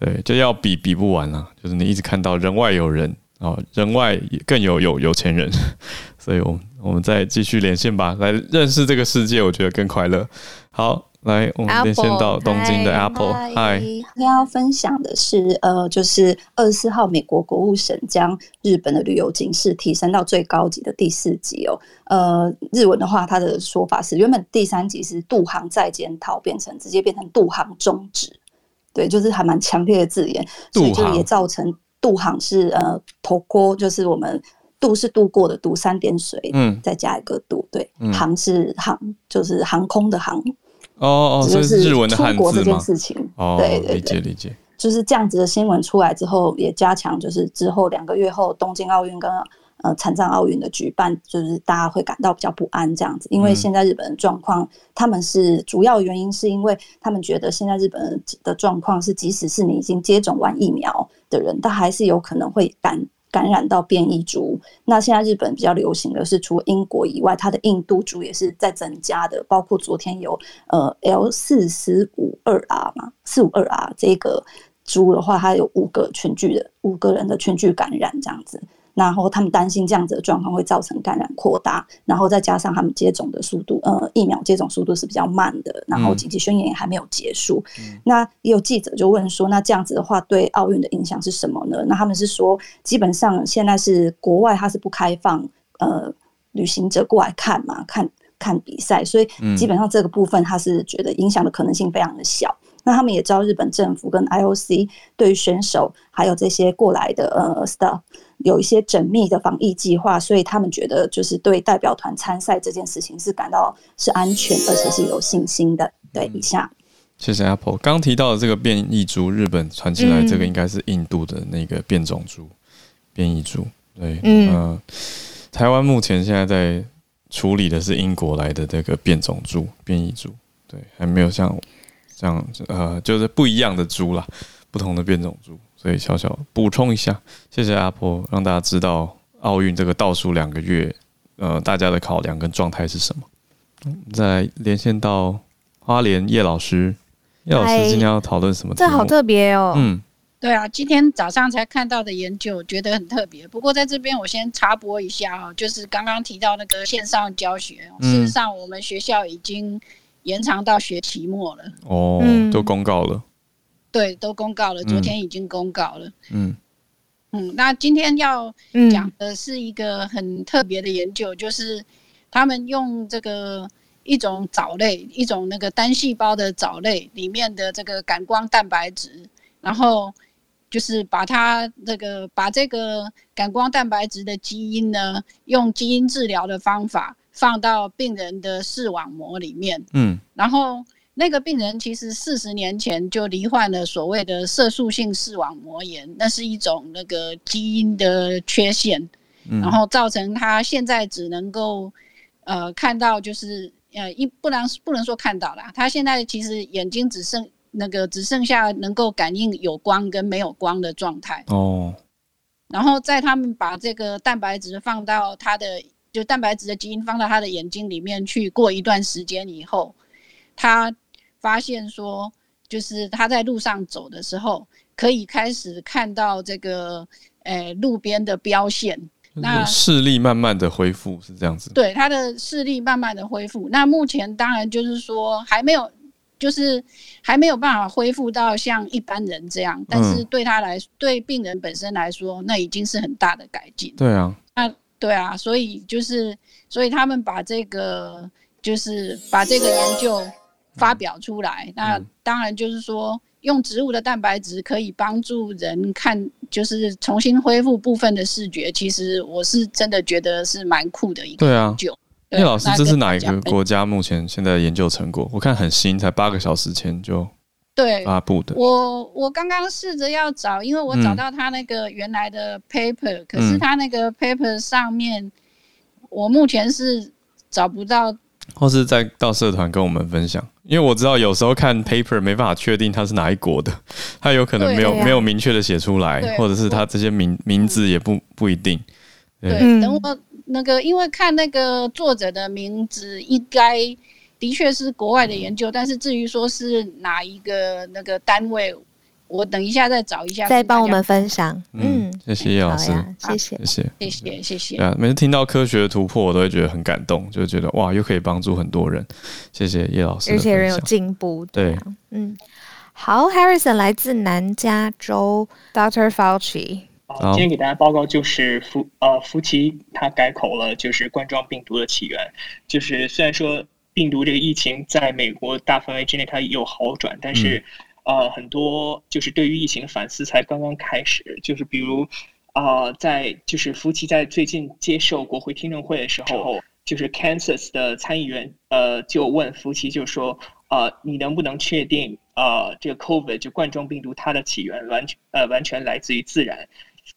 对，就要比比不完啊，就是你一直看到人外有人哦，人外更有有有钱人，所以我们我们再继续连线吧，来认识这个世界，我觉得更快乐。好，来我们连线到东京的 Apple，嗨，要分享的是呃，就是二十四号美国国务省将日本的旅游警示提升到最高级的第四级哦，呃，日文的话，它的说法是原本第三级是渡航再检讨，变成直接变成渡航终止。对，就是还蛮强烈的字眼，所以就也造成渡航是呃头锅，就是我们渡是渡过的渡，三点水，嗯，再加一个渡，对，嗯、航是航，就是航空的航。哦哦，就是日文的汉字吗？出国这件事情，哦，对对对，理解理解。就是这样子的新闻出来之后，也加强，就是之后两个月后东京奥运跟呃残障奥运的举办，就是大家会感到比较不安这样子。因为现在日本的状况，嗯、他们是主要原因是因为他们觉得现在日本的状况是，即使是你已经接种完疫苗的人，他还是有可能会感。感染到变异株，那现在日本比较流行的是，除英国以外，它的印度株也是在增加的，包括昨天有呃 L 四十五二 R 嘛，四五二 R 这个株的话，它有五个群聚的五个人的群聚感染这样子。然后他们担心这样子的状况会造成感染扩大，然后再加上他们接种的速度，呃，疫苗接种速度是比较慢的，然后紧急宣言也还没有结束。嗯、那也有记者就问说，那这样子的话对奥运的影响是什么呢？那他们是说，基本上现在是国外它是不开放呃旅行者过来看嘛，看看比赛，所以基本上这个部分他是觉得影响的可能性非常的小。那他们也知道日本政府跟 IOC 对于选手还有这些过来的呃 staff 有一些缜密的防疫计划，所以他们觉得就是对代表团参赛这件事情是感到是安全而且是有信心的。对，以下谢谢 Apple 刚提到的这个变异株，日本传进来这个应该是印度的那个变种株、嗯、变异株。对，嗯、呃，台湾目前现在在处理的是英国来的这个变种株变异株，对，还没有像。这样呃，就是不一样的猪啦，不同的变种猪，所以小小补充一下，谢谢阿婆，让大家知道奥运这个倒数两个月，呃，大家的考量跟状态是什么。再连线到花莲叶老师，叶老师今天要讨论什么？这好特别哦。嗯，对啊，今天早上才看到的研究，觉得很特别。不过在这边我先插播一下哈，就是刚刚提到那个线上教学，事实上我们学校已经。延长到学期末了哦，都公告了。对，都公告了，昨天已经公告了。嗯嗯，那今天要讲的是一个很特别的研究，就是他们用这个一种藻类，一种那个单细胞的藻类里面的这个感光蛋白质，然后就是把它这个把这个感光蛋白质的基因呢，用基因治疗的方法。放到病人的视网膜里面，嗯，然后那个病人其实四十年前就罹患了所谓的色素性视网膜炎，那是一种那个基因的缺陷，嗯，然后造成他现在只能够呃看到就是呃一不能不能说看到啦，他现在其实眼睛只剩那个只剩下能够感应有光跟没有光的状态哦，然后在他们把这个蛋白质放到他的。就蛋白质的基因放到他的眼睛里面去，过一段时间以后，他发现说，就是他在路上走的时候，可以开始看到这个，诶，路边的标线。那视力慢慢的恢复是这样子。对，他的视力慢慢的恢复。那目前当然就是说还没有，就是还没有办法恢复到像一般人这样，但是对他来，对病人本身来说，那已经是很大的改进。对啊。那。对啊，所以就是，所以他们把这个，就是把这个研究发表出来。嗯、那当然就是说，用植物的蛋白质可以帮助人看，就是重新恢复部分的视觉。其实我是真的觉得是蛮酷的一个研究。叶老师，这是哪一个国家目前现在的研究成果？我看很新，才八个小时前就。对，发布的。我我刚刚试着要找，因为我找到他那个原来的 paper，、嗯、可是他那个 paper 上面，我目前是找不到。或是再到社团跟我们分享，因为我知道有时候看 paper 没办法确定它是哪一国的，它有可能没有、啊、没有明确的写出来，或者是它这些名名字也不不一定。对，对等我那个，因为看那个作者的名字应该。的确是国外的研究，但是至于说是哪一个那个单位，我等一下再找一下，再帮我们分享。嗯，谢谢叶老师，谢谢，谢谢，谢谢，谢谢。啊，每次听到科学的突破，我都会觉得很感动，就觉得哇，又可以帮助很多人。谢谢叶老师，而且人有进步。对，嗯，好，Harrison 来自南加州，Dr. Fauci。今天给大家报告就是福呃福奇他改口了，就是冠状病毒的起源，就是虽然说。病毒这个疫情在美国大范围之内它有好转，但是，呃，很多就是对于疫情的反思才刚刚开始，就是比如，呃，在就是福奇在最近接受国会听证会的时候，就是 Kansas 的参议员呃就问福奇，就说，呃，你能不能确定，呃，这个 COVID 就冠状病毒它的起源完全呃完全来自于自然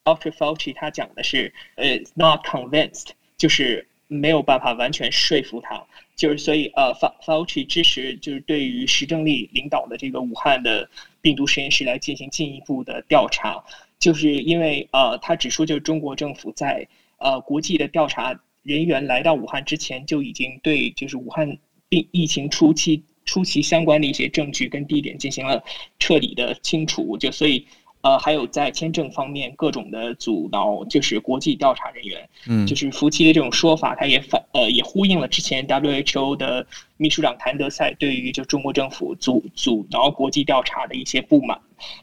？Dr. Fauci 他讲的是，呃，not convinced，就是没有办法完全说服他。就是所以呃，Fauci 支持就是对于石正丽领导的这个武汉的病毒实验室来进行进一步的调查，就是因为呃，他指出就是中国政府在呃国际的调查人员来到武汉之前就已经对就是武汉病疫情初期初期相关的一些证据跟地点进行了彻底的清除，就所以。呃，还有在签证方面各种的阻挠，就是国际调查人员，嗯，就是福奇的这种说法，他也反呃也呼应了之前 WHO 的秘书长谭德赛对于就中国政府阻阻挠国际调查的一些不满，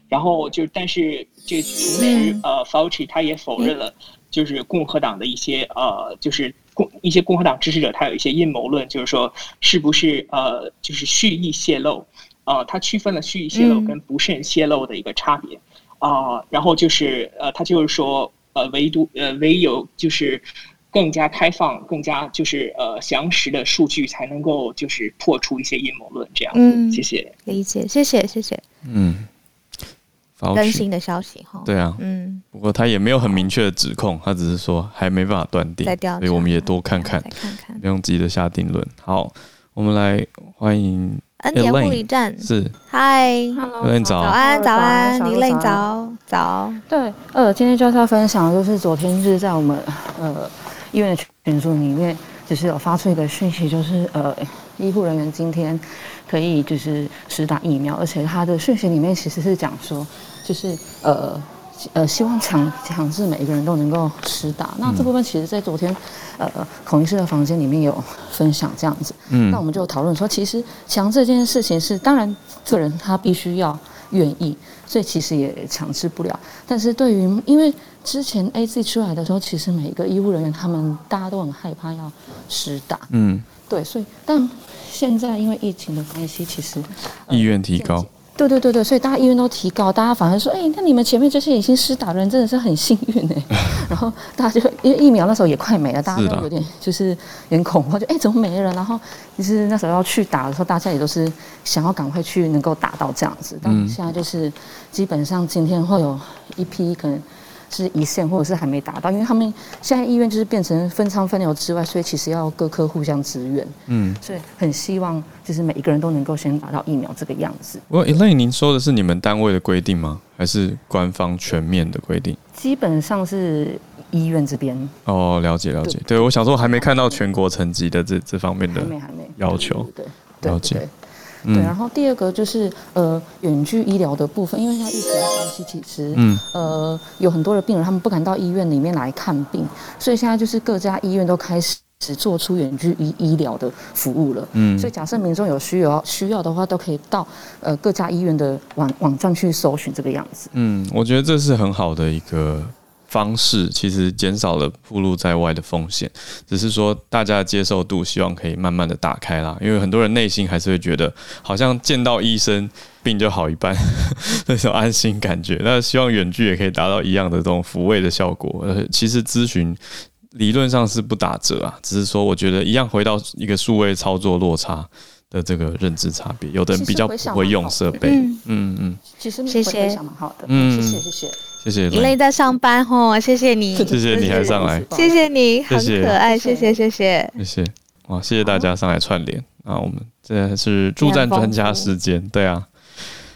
然后就但是这同时呃，Fauci 他也否认了，就是共和党的一些呃，就是共一些共和党支持者他有一些阴谋论，就是说是不是呃就是蓄意泄露，呃，他区分了蓄意泄露跟不慎泄露的一个差别。啊、呃，然后就是呃，他就是说，呃，唯独呃，唯有就是更加开放、更加就是呃详实的数据，才能够就是破除一些阴谋论这样。嗯，谢谢，理解，谢谢，谢谢。嗯，更新的消息哈。对啊，嗯，不过他也没有很明确的指控，他只是说还没办法断定，所以我们也多看看，看看，不用急着下定论。好，我们来欢迎。恩典护理站。是，嗨，Hello，早。安，早安，你累早早，对，呃，今天就是要分享，就是昨天就是在我们呃医院的群组里面，就是有发出一个讯息，就是呃医护人员今天可以就是施打疫苗，而且他的讯息里面其实是讲说，就是呃。呃，希望强强制每一个人都能够施打。那这部分其实，在昨天，呃，孔医师的房间里面有分享这样子。嗯。那我们就讨论说，其实强制这件事情是，当然，个人他必须要愿意，所以其实也强制不了。但是对于，因为之前 AZ 出来的时候，其实每一个医务人员他们大家都很害怕要施打。嗯。对，所以但现在因为疫情的关系，其实、呃、意愿提高。对对对对，所以大家意愿都提高，大家反而说，哎，那你们前面这些已经施打的人真的是很幸运哎。然后大家就因为疫苗那时候也快没了，大家都有点就是有点恐慌，就哎怎么没了？然后就是那时候要去打的时候，大家也都是想要赶快去能够打到这样子。但现在就是基本上今天会有一批可能。是一线或者是还没达到，因为他们现在医院就是变成分仓分流之外，所以其实要各科互相支援。嗯，所以很希望就是每一个人都能够先达到疫苗这个样子。不过，Elaine，您说的是你们单位的规定吗？还是官方全面的规定？基本上是医院这边。哦，了解了解。对，对我想说还没看到全国层级的这这方面的要求。对，对，了解。对，然后第二个就是呃远距医疗的部分，因为现在疫情的关系，其实嗯呃有很多的病人他们不敢到医院里面来看病，所以现在就是各家医院都开始做出远距医医疗的服务了。嗯，所以假设民众有需要需要的话，都可以到呃各家医院的网网站去搜寻这个样子。嗯，我觉得这是很好的一个。方式其实减少了暴露在外的风险，只是说大家的接受度希望可以慢慢的打开啦。因为很多人内心还是会觉得，好像见到医生病就好一半，那种安心感觉。那希望远距也可以达到一样的这种抚慰的效果。呃，其实咨询理论上是不打折啊，只是说我觉得一样回到一个数位操作落差的这个认知差别，有的人比较不会用设备。嗯嗯嗯，其实谢谢，蛮好的。嗯，谢谢谢谢。谢谢。你累在上班吼，谢谢你。谢谢你还上来。谢谢你，很可爱。谢谢谢谢。谢谢。哇，谢谢大家上来串联啊！我们这是助战专家时间，对啊。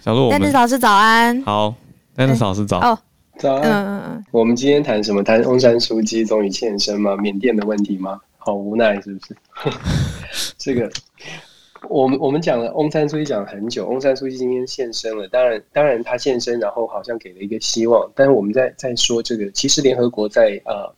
小鹿，我们。丹尼老师早安。好，丹尼老师早。哦，早安。嗯嗯嗯。我们今天谈什么？谈翁山书记终于现身吗？缅甸的问题吗？好无奈，是不是？这个。我们我们讲了翁山书记讲了很久，翁山书记今天现身了。当然，当然他现身，然后好像给了一个希望。但是我们在在说这个，其实联合国在呃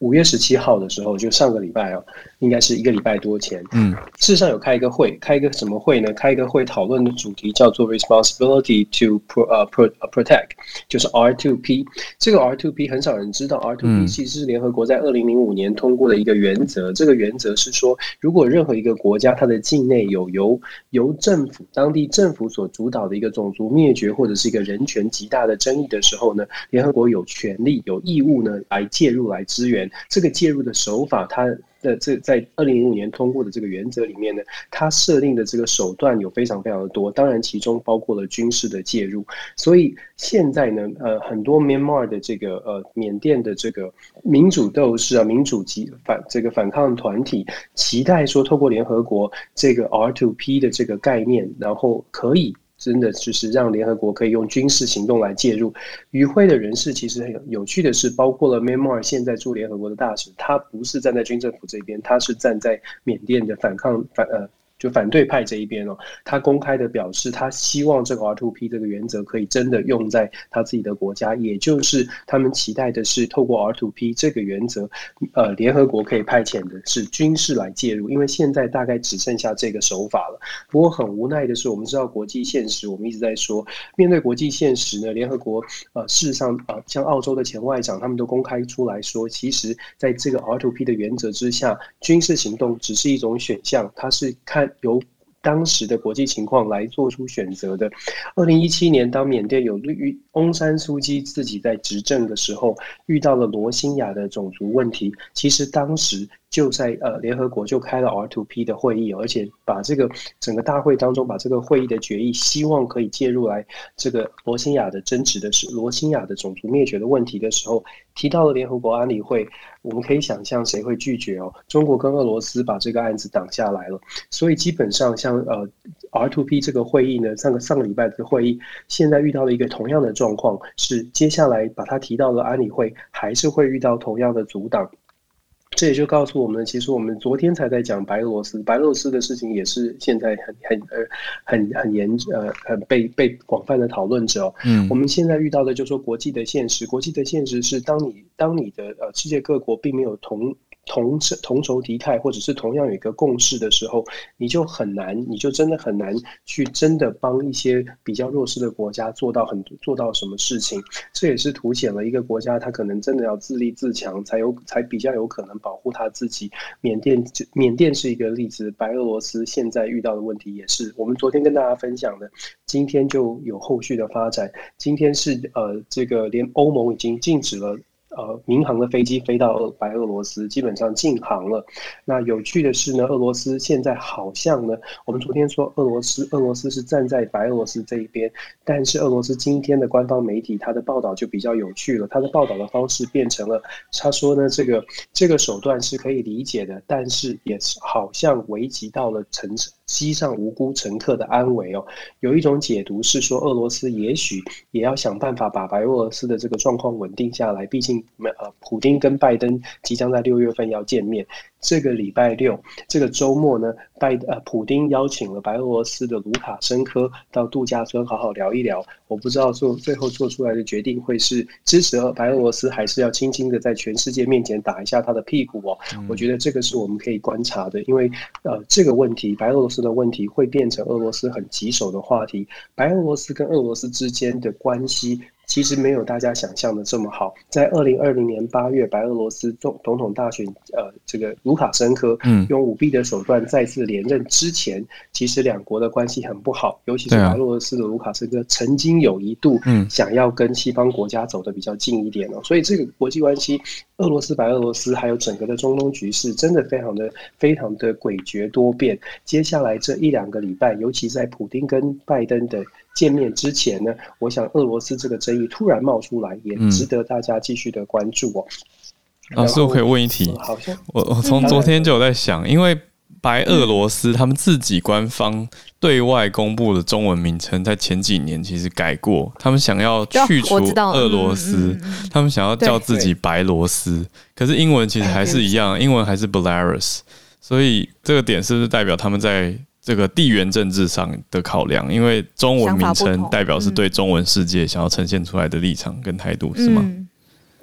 五月十七号的时候，就上个礼拜哦，应该是一个礼拜多前，嗯，事实上有开一个会，开一个什么会呢？开一个会讨论的主题叫做 Responsibility to pro 呃 pro protect，就是 R2P。这个 R2P 很少人知道，R2P 其实是联合国在二零零五年通过的一个原则。嗯、这个原则是说，如果任何一个国家它的境内有由由政府当地政府所主导的一个种族灭绝或者是一个人权极大的争议的时候呢，联合国有权利有义务呢来介入来支援。这个介入的手法，它的这在二零零五年通过的这个原则里面呢，它设定的这个手段有非常非常的多，当然其中包括了军事的介入。所以现在呢，呃，很多 Myanmar 的这个呃缅甸的这个民主斗士啊，民主及反这个反抗团体，期待说透过联合国这个 R2P 的这个概念，然后可以。真的就是让联合国可以用军事行动来介入。与会的人士其实很有趣的是，包括了 Myanmar 现在驻联合国的大使，他不是站在军政府这边，他是站在缅甸的反抗反呃。就反对派这一边哦，他公开的表示，他希望这个 R two P 这个原则可以真的用在他自己的国家，也就是他们期待的是透过 R two P 这个原则，呃，联合国可以派遣的是军事来介入，因为现在大概只剩下这个手法了。不过很无奈的是，我们知道国际现实，我们一直在说，面对国际现实呢，联合国呃，事实上呃，像澳洲的前外长他们都公开出来说，其实在这个 R two P 的原则之下，军事行动只是一种选项，他是看。由当时的国际情况来做出选择的。二零一七年，当缅甸有遇翁山苏姬自己在执政的时候，遇到了罗兴亚的种族问题，其实当时。就在呃联合国就开了 R2P 的会议，而且把这个整个大会当中把这个会议的决议，希望可以介入来这个罗兴亚的争执的是罗兴亚的种族灭绝的问题的时候，提到了联合国安理会，我们可以想象谁会拒绝哦？中国跟俄罗斯把这个案子挡下来了，所以基本上像呃，R to P 这个会议呢，上个上个礼拜的会议，现在遇到了一个同样的状况，是接下来把它提到了安理会，还是会遇到同样的阻挡。这也就告诉我们，其实我们昨天才在讲白俄罗斯，白俄罗斯的事情也是现在很很呃很很严呃很被被广泛的讨论着哦。嗯，我们现在遇到的就是说国际的现实，国际的现实是当你当你的呃世界各国并没有同。同同仇敌忾，或者是同样有一个共识的时候，你就很难，你就真的很难去真的帮一些比较弱势的国家做到很做到什么事情。这也是凸显了一个国家，它可能真的要自立自强，才有才比较有可能保护他自己。缅甸缅甸是一个例子，白俄罗斯现在遇到的问题也是。我们昨天跟大家分享的，今天就有后续的发展。今天是呃，这个连欧盟已经禁止了。呃，民航的飞机飞到白俄罗斯，基本上禁航了。那有趣的是呢，俄罗斯现在好像呢，我们昨天说俄罗斯，俄罗斯是站在白俄罗斯这一边，但是俄罗斯今天的官方媒体，它的报道就比较有趣了。它的报道的方式变成了，他说呢，这个这个手段是可以理解的，但是也是好像危及到了城市。机上无辜乘客的安危哦，有一种解读是说，俄罗斯也许也要想办法把白俄罗斯的这个状况稳定下来。毕竟，呃，普京跟拜登即将在六月份要见面。这个礼拜六，这个周末呢，拜呃，普丁邀请了白俄罗斯的卢卡申科到度假村好好聊一聊。我不知道做最后做出来的决定会是支持白俄罗斯，还是要轻轻的在全世界面前打一下他的屁股哦。嗯、我觉得这个是我们可以观察的，因为呃，这个问题，白俄罗斯的问题会变成俄罗斯很棘手的话题。白俄罗斯跟俄罗斯之间的关系。其实没有大家想象的这么好。在二零二零年八月，白俄罗斯总总统大选，呃，这个卢卡申科用舞弊的手段再次连任之前，其实两国的关系很不好。尤其是白俄罗斯的卢卡申科曾经有一度想要跟西方国家走得比较近一点哦。所以这个国际关系，俄罗斯、白俄罗斯还有整个的中东局势，真的非常的非常的诡谲多变。接下来这一两个礼拜，尤其在普丁跟拜登的。见面之前呢，我想俄罗斯这个争议突然冒出来，也值得大家继续的关注哦。老师，我可以问一题？好像我我从昨天就有在想，因为白俄罗斯他们自己官方对外公布的中文名称，在前几年其实改过，他们想要去除俄罗斯，他们想要叫自己白罗斯，可是英文其实还是一样，英文还是 Belarus，所以这个点是不是代表他们在？这个地缘政治上的考量，因为中文名称代表是对中文世界想要呈现出来的立场跟态度，是吗？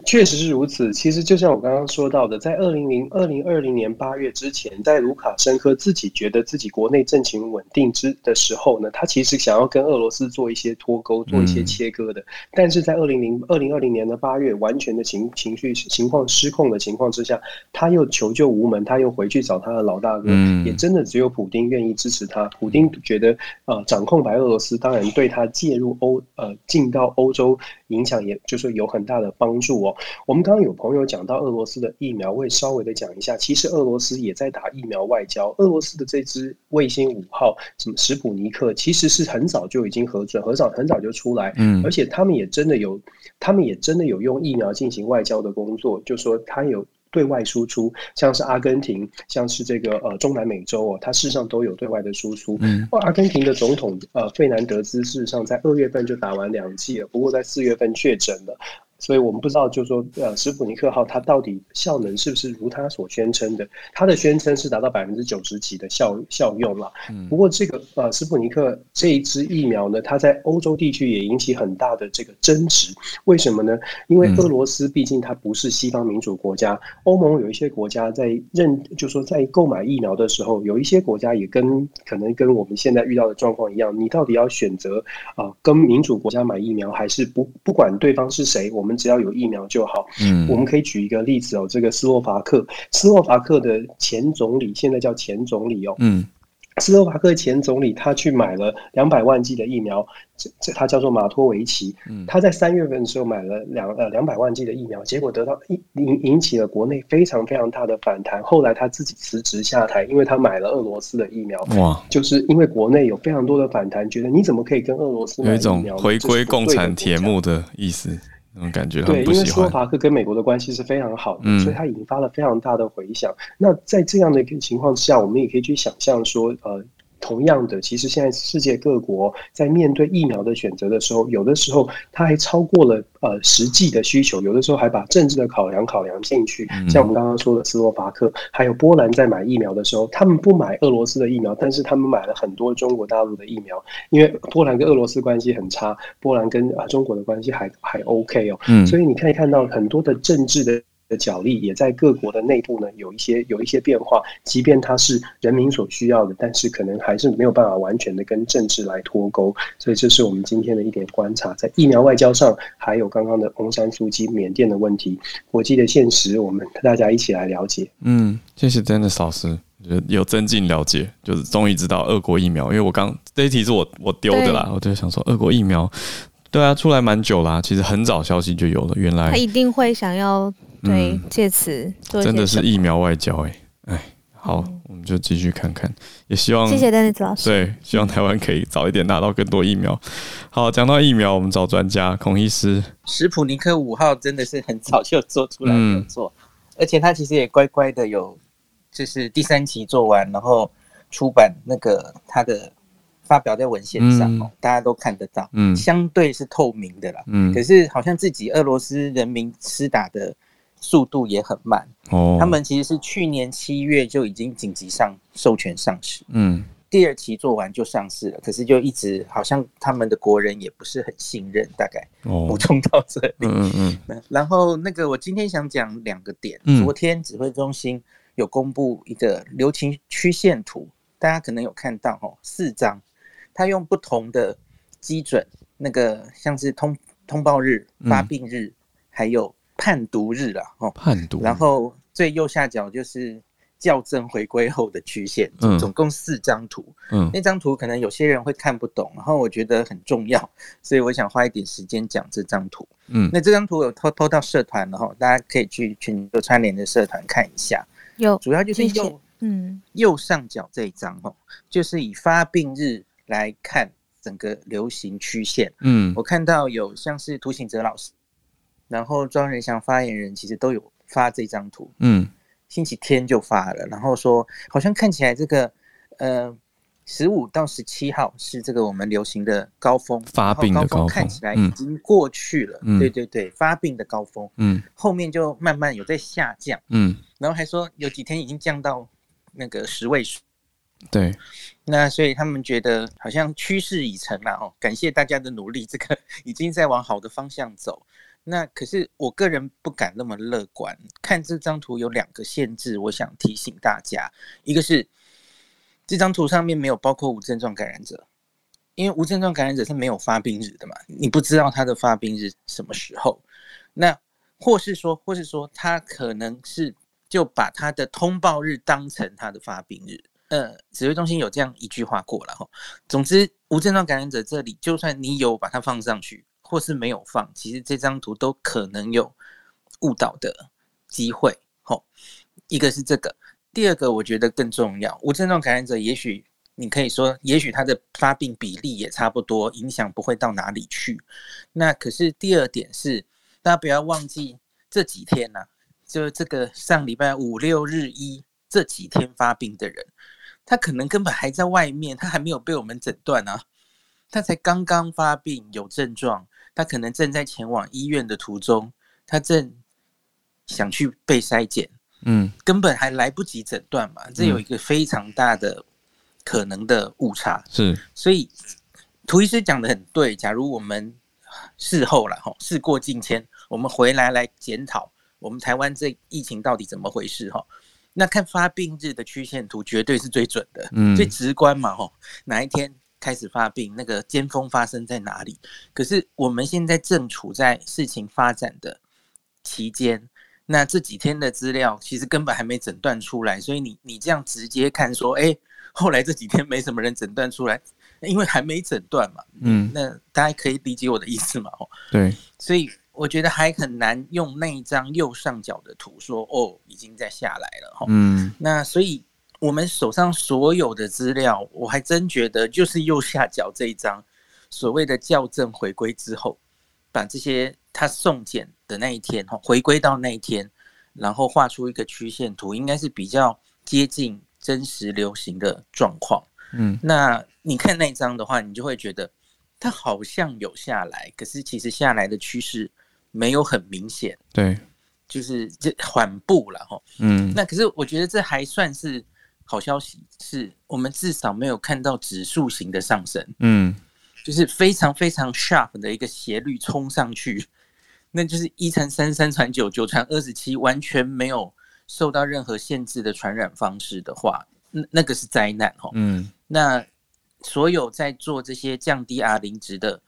确实是如此。其实就像我刚刚说到的，在二零零二零二零年八月之前，在卢卡申科自己觉得自己国内政情稳定之的时候呢，他其实想要跟俄罗斯做一些脱钩、做一些切割的。嗯、但是在二零零二零二零年的八月，完全的情情绪情况失控的情况之下，他又求救无门，他又回去找他的老大哥，嗯、也真的只有普丁愿意支持他。普丁觉得，呃，掌控白俄罗斯，当然对他介入欧呃进到欧洲影响，也就是有很大的帮助哦。我们刚刚有朋友讲到俄罗斯的疫苗，我也稍微的讲一下。其实俄罗斯也在打疫苗外交。俄罗斯的这支卫星五号，什么史普尼克，其实是很早就已经核准，很早很早就出来。嗯，而且他们也真的有，他们也真的有用疫苗进行外交的工作，就说他有对外输出，像是阿根廷，像是这个呃中南美洲哦，它事实上都有对外的输出。嗯，阿根廷的总统呃费南德兹事实上在二月份就打完两剂了，不过在四月份确诊了。所以我们不知道，就是说，呃，史普尼克号它到底效能是不是如它所宣称的？它的宣称是达到百分之九十几的效效用了。不过这个呃，史普尼克这一支疫苗呢，它在欧洲地区也引起很大的这个争执。为什么呢？因为俄罗斯毕竟它不是西方民主国家，欧盟有一些国家在认，就是说在购买疫苗的时候，有一些国家也跟可能跟我们现在遇到的状况一样，你到底要选择啊，跟民主国家买疫苗，还是不不管对方是谁，我们。我们只要有疫苗就好。嗯，我们可以举一个例子哦，这个斯洛伐克，斯洛伐克的前总理现在叫前总理哦。嗯，斯洛伐克前总理他去买了两百万剂的疫苗，这这他叫做马托维奇。嗯，他在三月份的时候买了两呃两百万剂的疫苗，结果得到引引引起了国内非常非常大的反弹。后来他自己辞职下台，因为他买了俄罗斯的疫苗。哇，就是因为国内有非常多的反弹，觉得你怎么可以跟俄罗斯买疫苗？有一种回归共产铁幕的意思。那种感觉，对，因为斯洛伐克跟美国的关系是非常好的，嗯、所以它引发了非常大的回响。那在这样的一个情况之下，我们也可以去想象说，呃。同样的，其实现在世界各国在面对疫苗的选择的时候，有的时候它还超过了呃实际的需求，有的时候还把政治的考量考量进去。像我们刚刚说的斯洛伐克，还有波兰在买疫苗的时候，他们不买俄罗斯的疫苗，但是他们买了很多中国大陆的疫苗，因为波兰跟俄罗斯关系很差，波兰跟啊中国的关系还还 OK 哦。嗯，所以你可以看到很多的政治的。的角力也在各国的内部呢，有一些有一些变化。即便它是人民所需要的，但是可能还是没有办法完全的跟政治来脱钩。所以这是我们今天的一点观察，在疫苗外交上，还有刚刚的翁山苏姬、缅甸的问题，国际的现实，我们大家一起来了解。嗯，谢谢 Dennis 老师，有增进了解，就是终于知道俄国疫苗。因为我刚这一题是我我丢的啦，我就想说俄国疫苗，对啊，出来蛮久啦，其实很早消息就有了。原来他一定会想要。对，借此做真的是疫苗外交哎哎，好，我们就继续看看，也希望谢谢丹尼老师，对，希望台湾可以早一点拿到更多疫苗。好，讲到疫苗，我们找专家孔医师。史普尼克五号真的是很早就做出来没有错，而且他其实也乖乖的有，就是第三期做完，然后出版那个他的发表在文献上哦，大家都看得到，嗯，相对是透明的啦，嗯，可是好像自己俄罗斯人民施打的。速度也很慢。哦，他们其实是去年七月就已经紧急上授权上市，嗯，第二期做完就上市了，可是就一直好像他们的国人也不是很信任，大概补充到这里，嗯嗯嗯。然后那个我今天想讲两个点，昨天指挥中心有公布一个流行曲线图，大家可能有看到哦，四张，他用不同的基准，那个像是通通报日、发病日，还有。判读日了哦，判读，然后最右下角就是校正回归后的曲线，嗯，总共四张图，嗯，那张图可能有些人会看不懂，然后我觉得很重要，所以我想花一点时间讲这张图，嗯，那这张图有偷偷到社团，然后大家可以去群有串联的社团看一下，有，主要就是右，嗯，右上角这一张哦，就是以发病日来看整个流行曲线，嗯，我看到有像是涂醒哲老师。然后庄人祥发言人其实都有发这张图，嗯，星期天就发了，然后说好像看起来这个呃十五到十七号是这个我们流行的高峰，发病的高峰看起来已经过去了，嗯、对对对，发病的高峰，嗯，后面就慢慢有在下降，嗯，然后还说有几天已经降到那个十位数，对，那所以他们觉得好像趋势已成了哦，感谢大家的努力，这个已经在往好的方向走。那可是我个人不敢那么乐观。看这张图有两个限制，我想提醒大家，一个是这张图上面没有包括无症状感染者，因为无症状感染者是没有发病日的嘛，你不知道他的发病日什么时候。那或是说，或是说他可能是就把他的通报日当成他的发病日。呃，指挥中心有这样一句话过了哈。总之，无症状感染者这里，就算你有把它放上去。或是没有放，其实这张图都可能有误导的机会。吼，一个是这个，第二个我觉得更重要。无症状感染者，也许你可以说，也许他的发病比例也差不多，影响不会到哪里去。那可是第二点是，大家不要忘记这几天呐、啊，就这个上礼拜五六日一这几天发病的人，他可能根本还在外面，他还没有被我们诊断啊，他才刚刚发病有症状。他可能正在前往医院的途中，他正想去被筛检，嗯，根本还来不及诊断嘛，这有一个非常大的可能的误差，是，所以涂医师讲的很对。假如我们事后了哈，事过境迁，我们回来来检讨我们台湾这疫情到底怎么回事哈，那看发病日的曲线图绝对是最准的，嗯，最直观嘛哈，哪一天？开始发病，那个尖峰发生在哪里？可是我们现在正处在事情发展的期间，那这几天的资料其实根本还没诊断出来，所以你你这样直接看说，哎，后来这几天没什么人诊断出来，因为还没诊断嘛。嗯，那大家可以理解我的意思嘛？哦，对，所以我觉得还很难用那一张右上角的图说，哦，已经在下来了。哈，嗯，那所以。我们手上所有的资料，我还真觉得就是右下角这一张所谓的校正回归之后，把这些他送检的那一天哈，回归到那一天，然后画出一个曲线图，应该是比较接近真实流行的状况。嗯，那你看那张的话，你就会觉得它好像有下来，可是其实下来的趋势没有很明显。对，就是这缓步了哈。嗯，那可是我觉得这还算是。好消息是我们至少没有看到指数型的上升，嗯，就是非常非常 sharp 的一个斜率冲上去，那就是一传三，三传九，九传二十七，完全没有受到任何限制的传染方式的话，那那个是灾难哦，嗯，那所有在做这些降低 R 零值的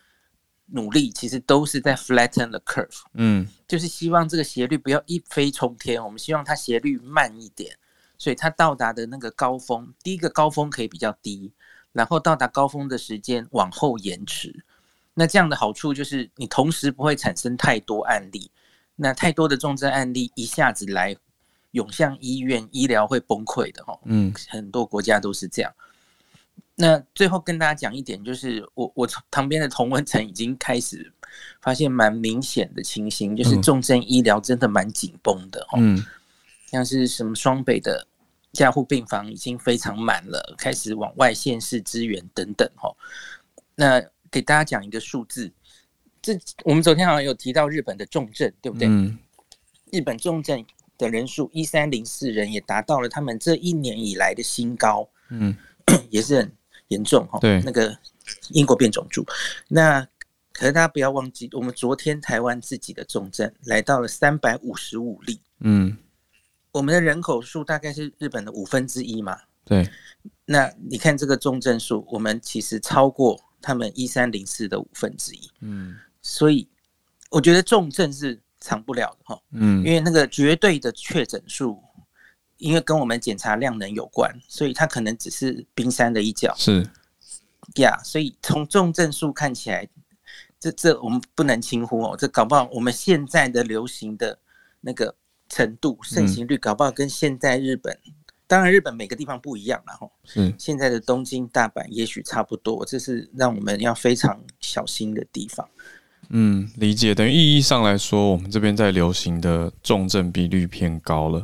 努力，其实都是在 flatten the curve，嗯，就是希望这个斜率不要一飞冲天，我们希望它斜率慢一点。所以它到达的那个高峰，第一个高峰可以比较低，然后到达高峰的时间往后延迟。那这样的好处就是，你同时不会产生太多案例，那太多的重症案例一下子来涌向医院，医疗会崩溃的哦。嗯，很多国家都是这样。那最后跟大家讲一点，就是我我旁边的同温层已经开始发现蛮明显的情形，就是重症医疗真的蛮紧绷的哦。嗯，像是什么双北的。加护病房已经非常满了，开始往外县市支援等等哈。那给大家讲一个数字，这我们昨天好像有提到日本的重症，对不对？嗯。日本重症的人数一三零四人，也达到了他们这一年以来的新高。嗯，也是很严重哈。对。那个英国变种株，那可是大家不要忘记，我们昨天台湾自己的重症来到了三百五十五例。嗯。我们的人口数大概是日本的五分之一嘛？对。那你看这个重症数，我们其实超过他们一三零四的五分之一。嗯。所以我觉得重症是藏不了的哈。嗯。因为那个绝对的确诊数，因为跟我们检查量能有关，所以它可能只是冰山的一角。是。呀，yeah, 所以从重症数看起来，这这我们不能轻忽哦。这搞不好我们现在的流行的那个。程度盛行率搞不好跟现在日本，嗯、当然日本每个地方不一样了哈。嗯现在的东京、大阪也许差不多，这是让我们要非常小心的地方。嗯，理解。等于意义上来说，我们这边在流行的重症比率偏高了，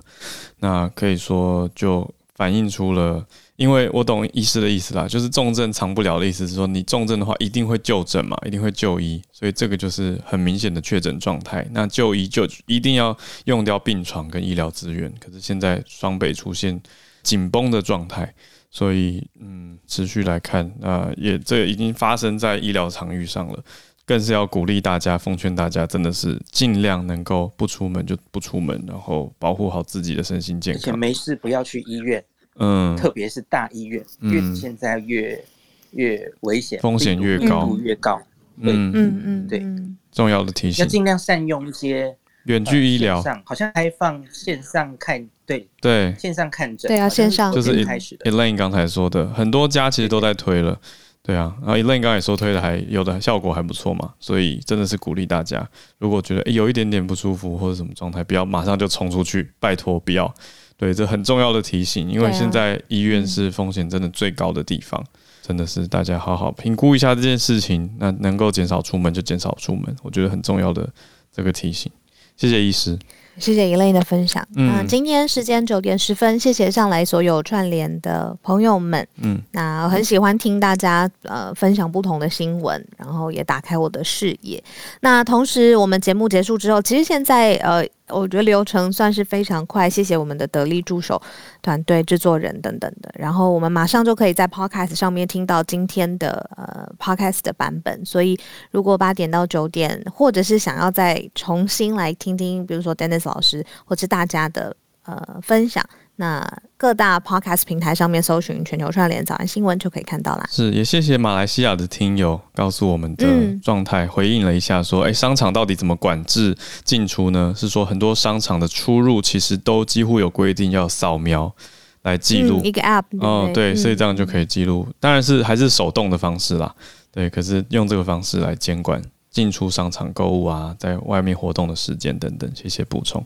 那可以说就反映出了。因为我懂医师的意思啦，就是重症长不了的意思是说，你重症的话一定会就诊嘛，一定会就医，所以这个就是很明显的确诊状态。那就医就一定要用掉病床跟医疗资源，可是现在双北出现紧绷的状态，所以嗯，持续来看，那也这已经发生在医疗场域上了。更是要鼓励大家，奉劝大家，真的是尽量能够不出门就不出门，然后保护好自己的身心健康。且没事不要去医院，嗯，特别是大医院，越现在越越危险，风险越高，越高。嗯。嗯嗯，对，重要的提醒，要尽量善用一些远距医疗，好像开放线上看，对对，线上看诊，对啊，线上。就是开始 Elaine 刚才说的，很多家其实都在推了。对啊，然后 Elaine 刚才也说推的还有的效果还不错嘛，所以真的是鼓励大家，如果觉得有一点点不舒服或者什么状态，不要马上就冲出去，拜托不要。对，这很重要的提醒，因为现在医院是风险真的最高的地方，真的是大家好好评估一下这件事情，那能够减少出门就减少出门，我觉得很重要的这个提醒。谢谢医师。谢谢 Elaine 的分享。嗯，今天时间九点十分，谢谢上来所有串联的朋友们。嗯，那我很喜欢听大家呃分享不同的新闻，然后也打开我的视野。那同时，我们节目结束之后，其实现在呃。我觉得流程算是非常快，谢谢我们的得力助手团队、制作人等等的。然后我们马上就可以在 Podcast 上面听到今天的呃 Podcast 的版本。所以如果八点到九点，或者是想要再重新来听听，比如说 Dennis 老师或者大家的呃分享。那各大 podcast 平台上面搜寻全球串联早安新闻就可以看到啦。是，也谢谢马来西亚的听友告诉我们的状态，嗯、回应了一下说，哎、欸，商场到底怎么管制进出呢？是说很多商场的出入其实都几乎有规定要扫描来记录、嗯、一个 app。哦，对，所以这样就可以记录。嗯、当然是还是手动的方式啦，对。可是用这个方式来监管进出商场购物啊，在外面活动的时间等等，谢谢补充。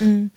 嗯。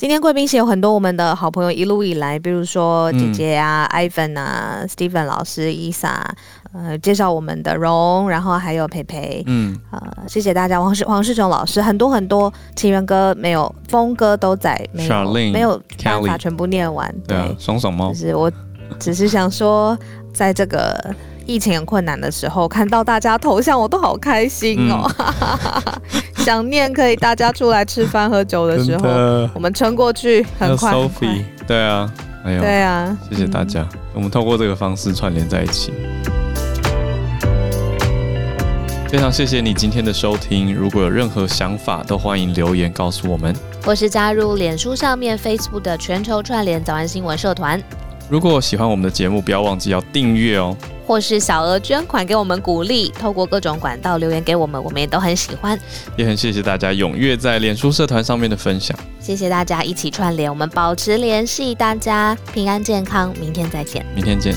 今天贵宾席有很多我们的好朋友一路以来，比如说姐姐啊、嗯、Ivan 啊、Steven 老师、Isa，呃，介绍我们的荣，然后还有培培，嗯，呃，谢谢大家，王世王世雄老师，很多很多情人歌没有，峰哥都在，没有 Charlene, 没有办法全部念完，对，对。啊，爽爽猫，就是我只是想说，在这个。疫情很困难的时候，看到大家头像，我都好开心哦！嗯、想念可以大家出来吃饭喝酒的时候，我们撑过去很快。很快。对啊，哎呦，对啊，谢谢大家，嗯、我们透过这个方式串联在一起。非常谢谢你今天的收听，如果有任何想法，都欢迎留言告诉我们，或是加入脸书上面 Facebook 的全球串联早安新闻社团。如果喜欢我们的节目，不要忘记要订阅哦。或是小额捐款给我们鼓励，透过各种管道留言给我们，我们也都很喜欢。也很谢谢大家踊跃在脸书社团上面的分享。谢谢大家一起串联，我们保持联系，大家平安健康，明天再见。明天见。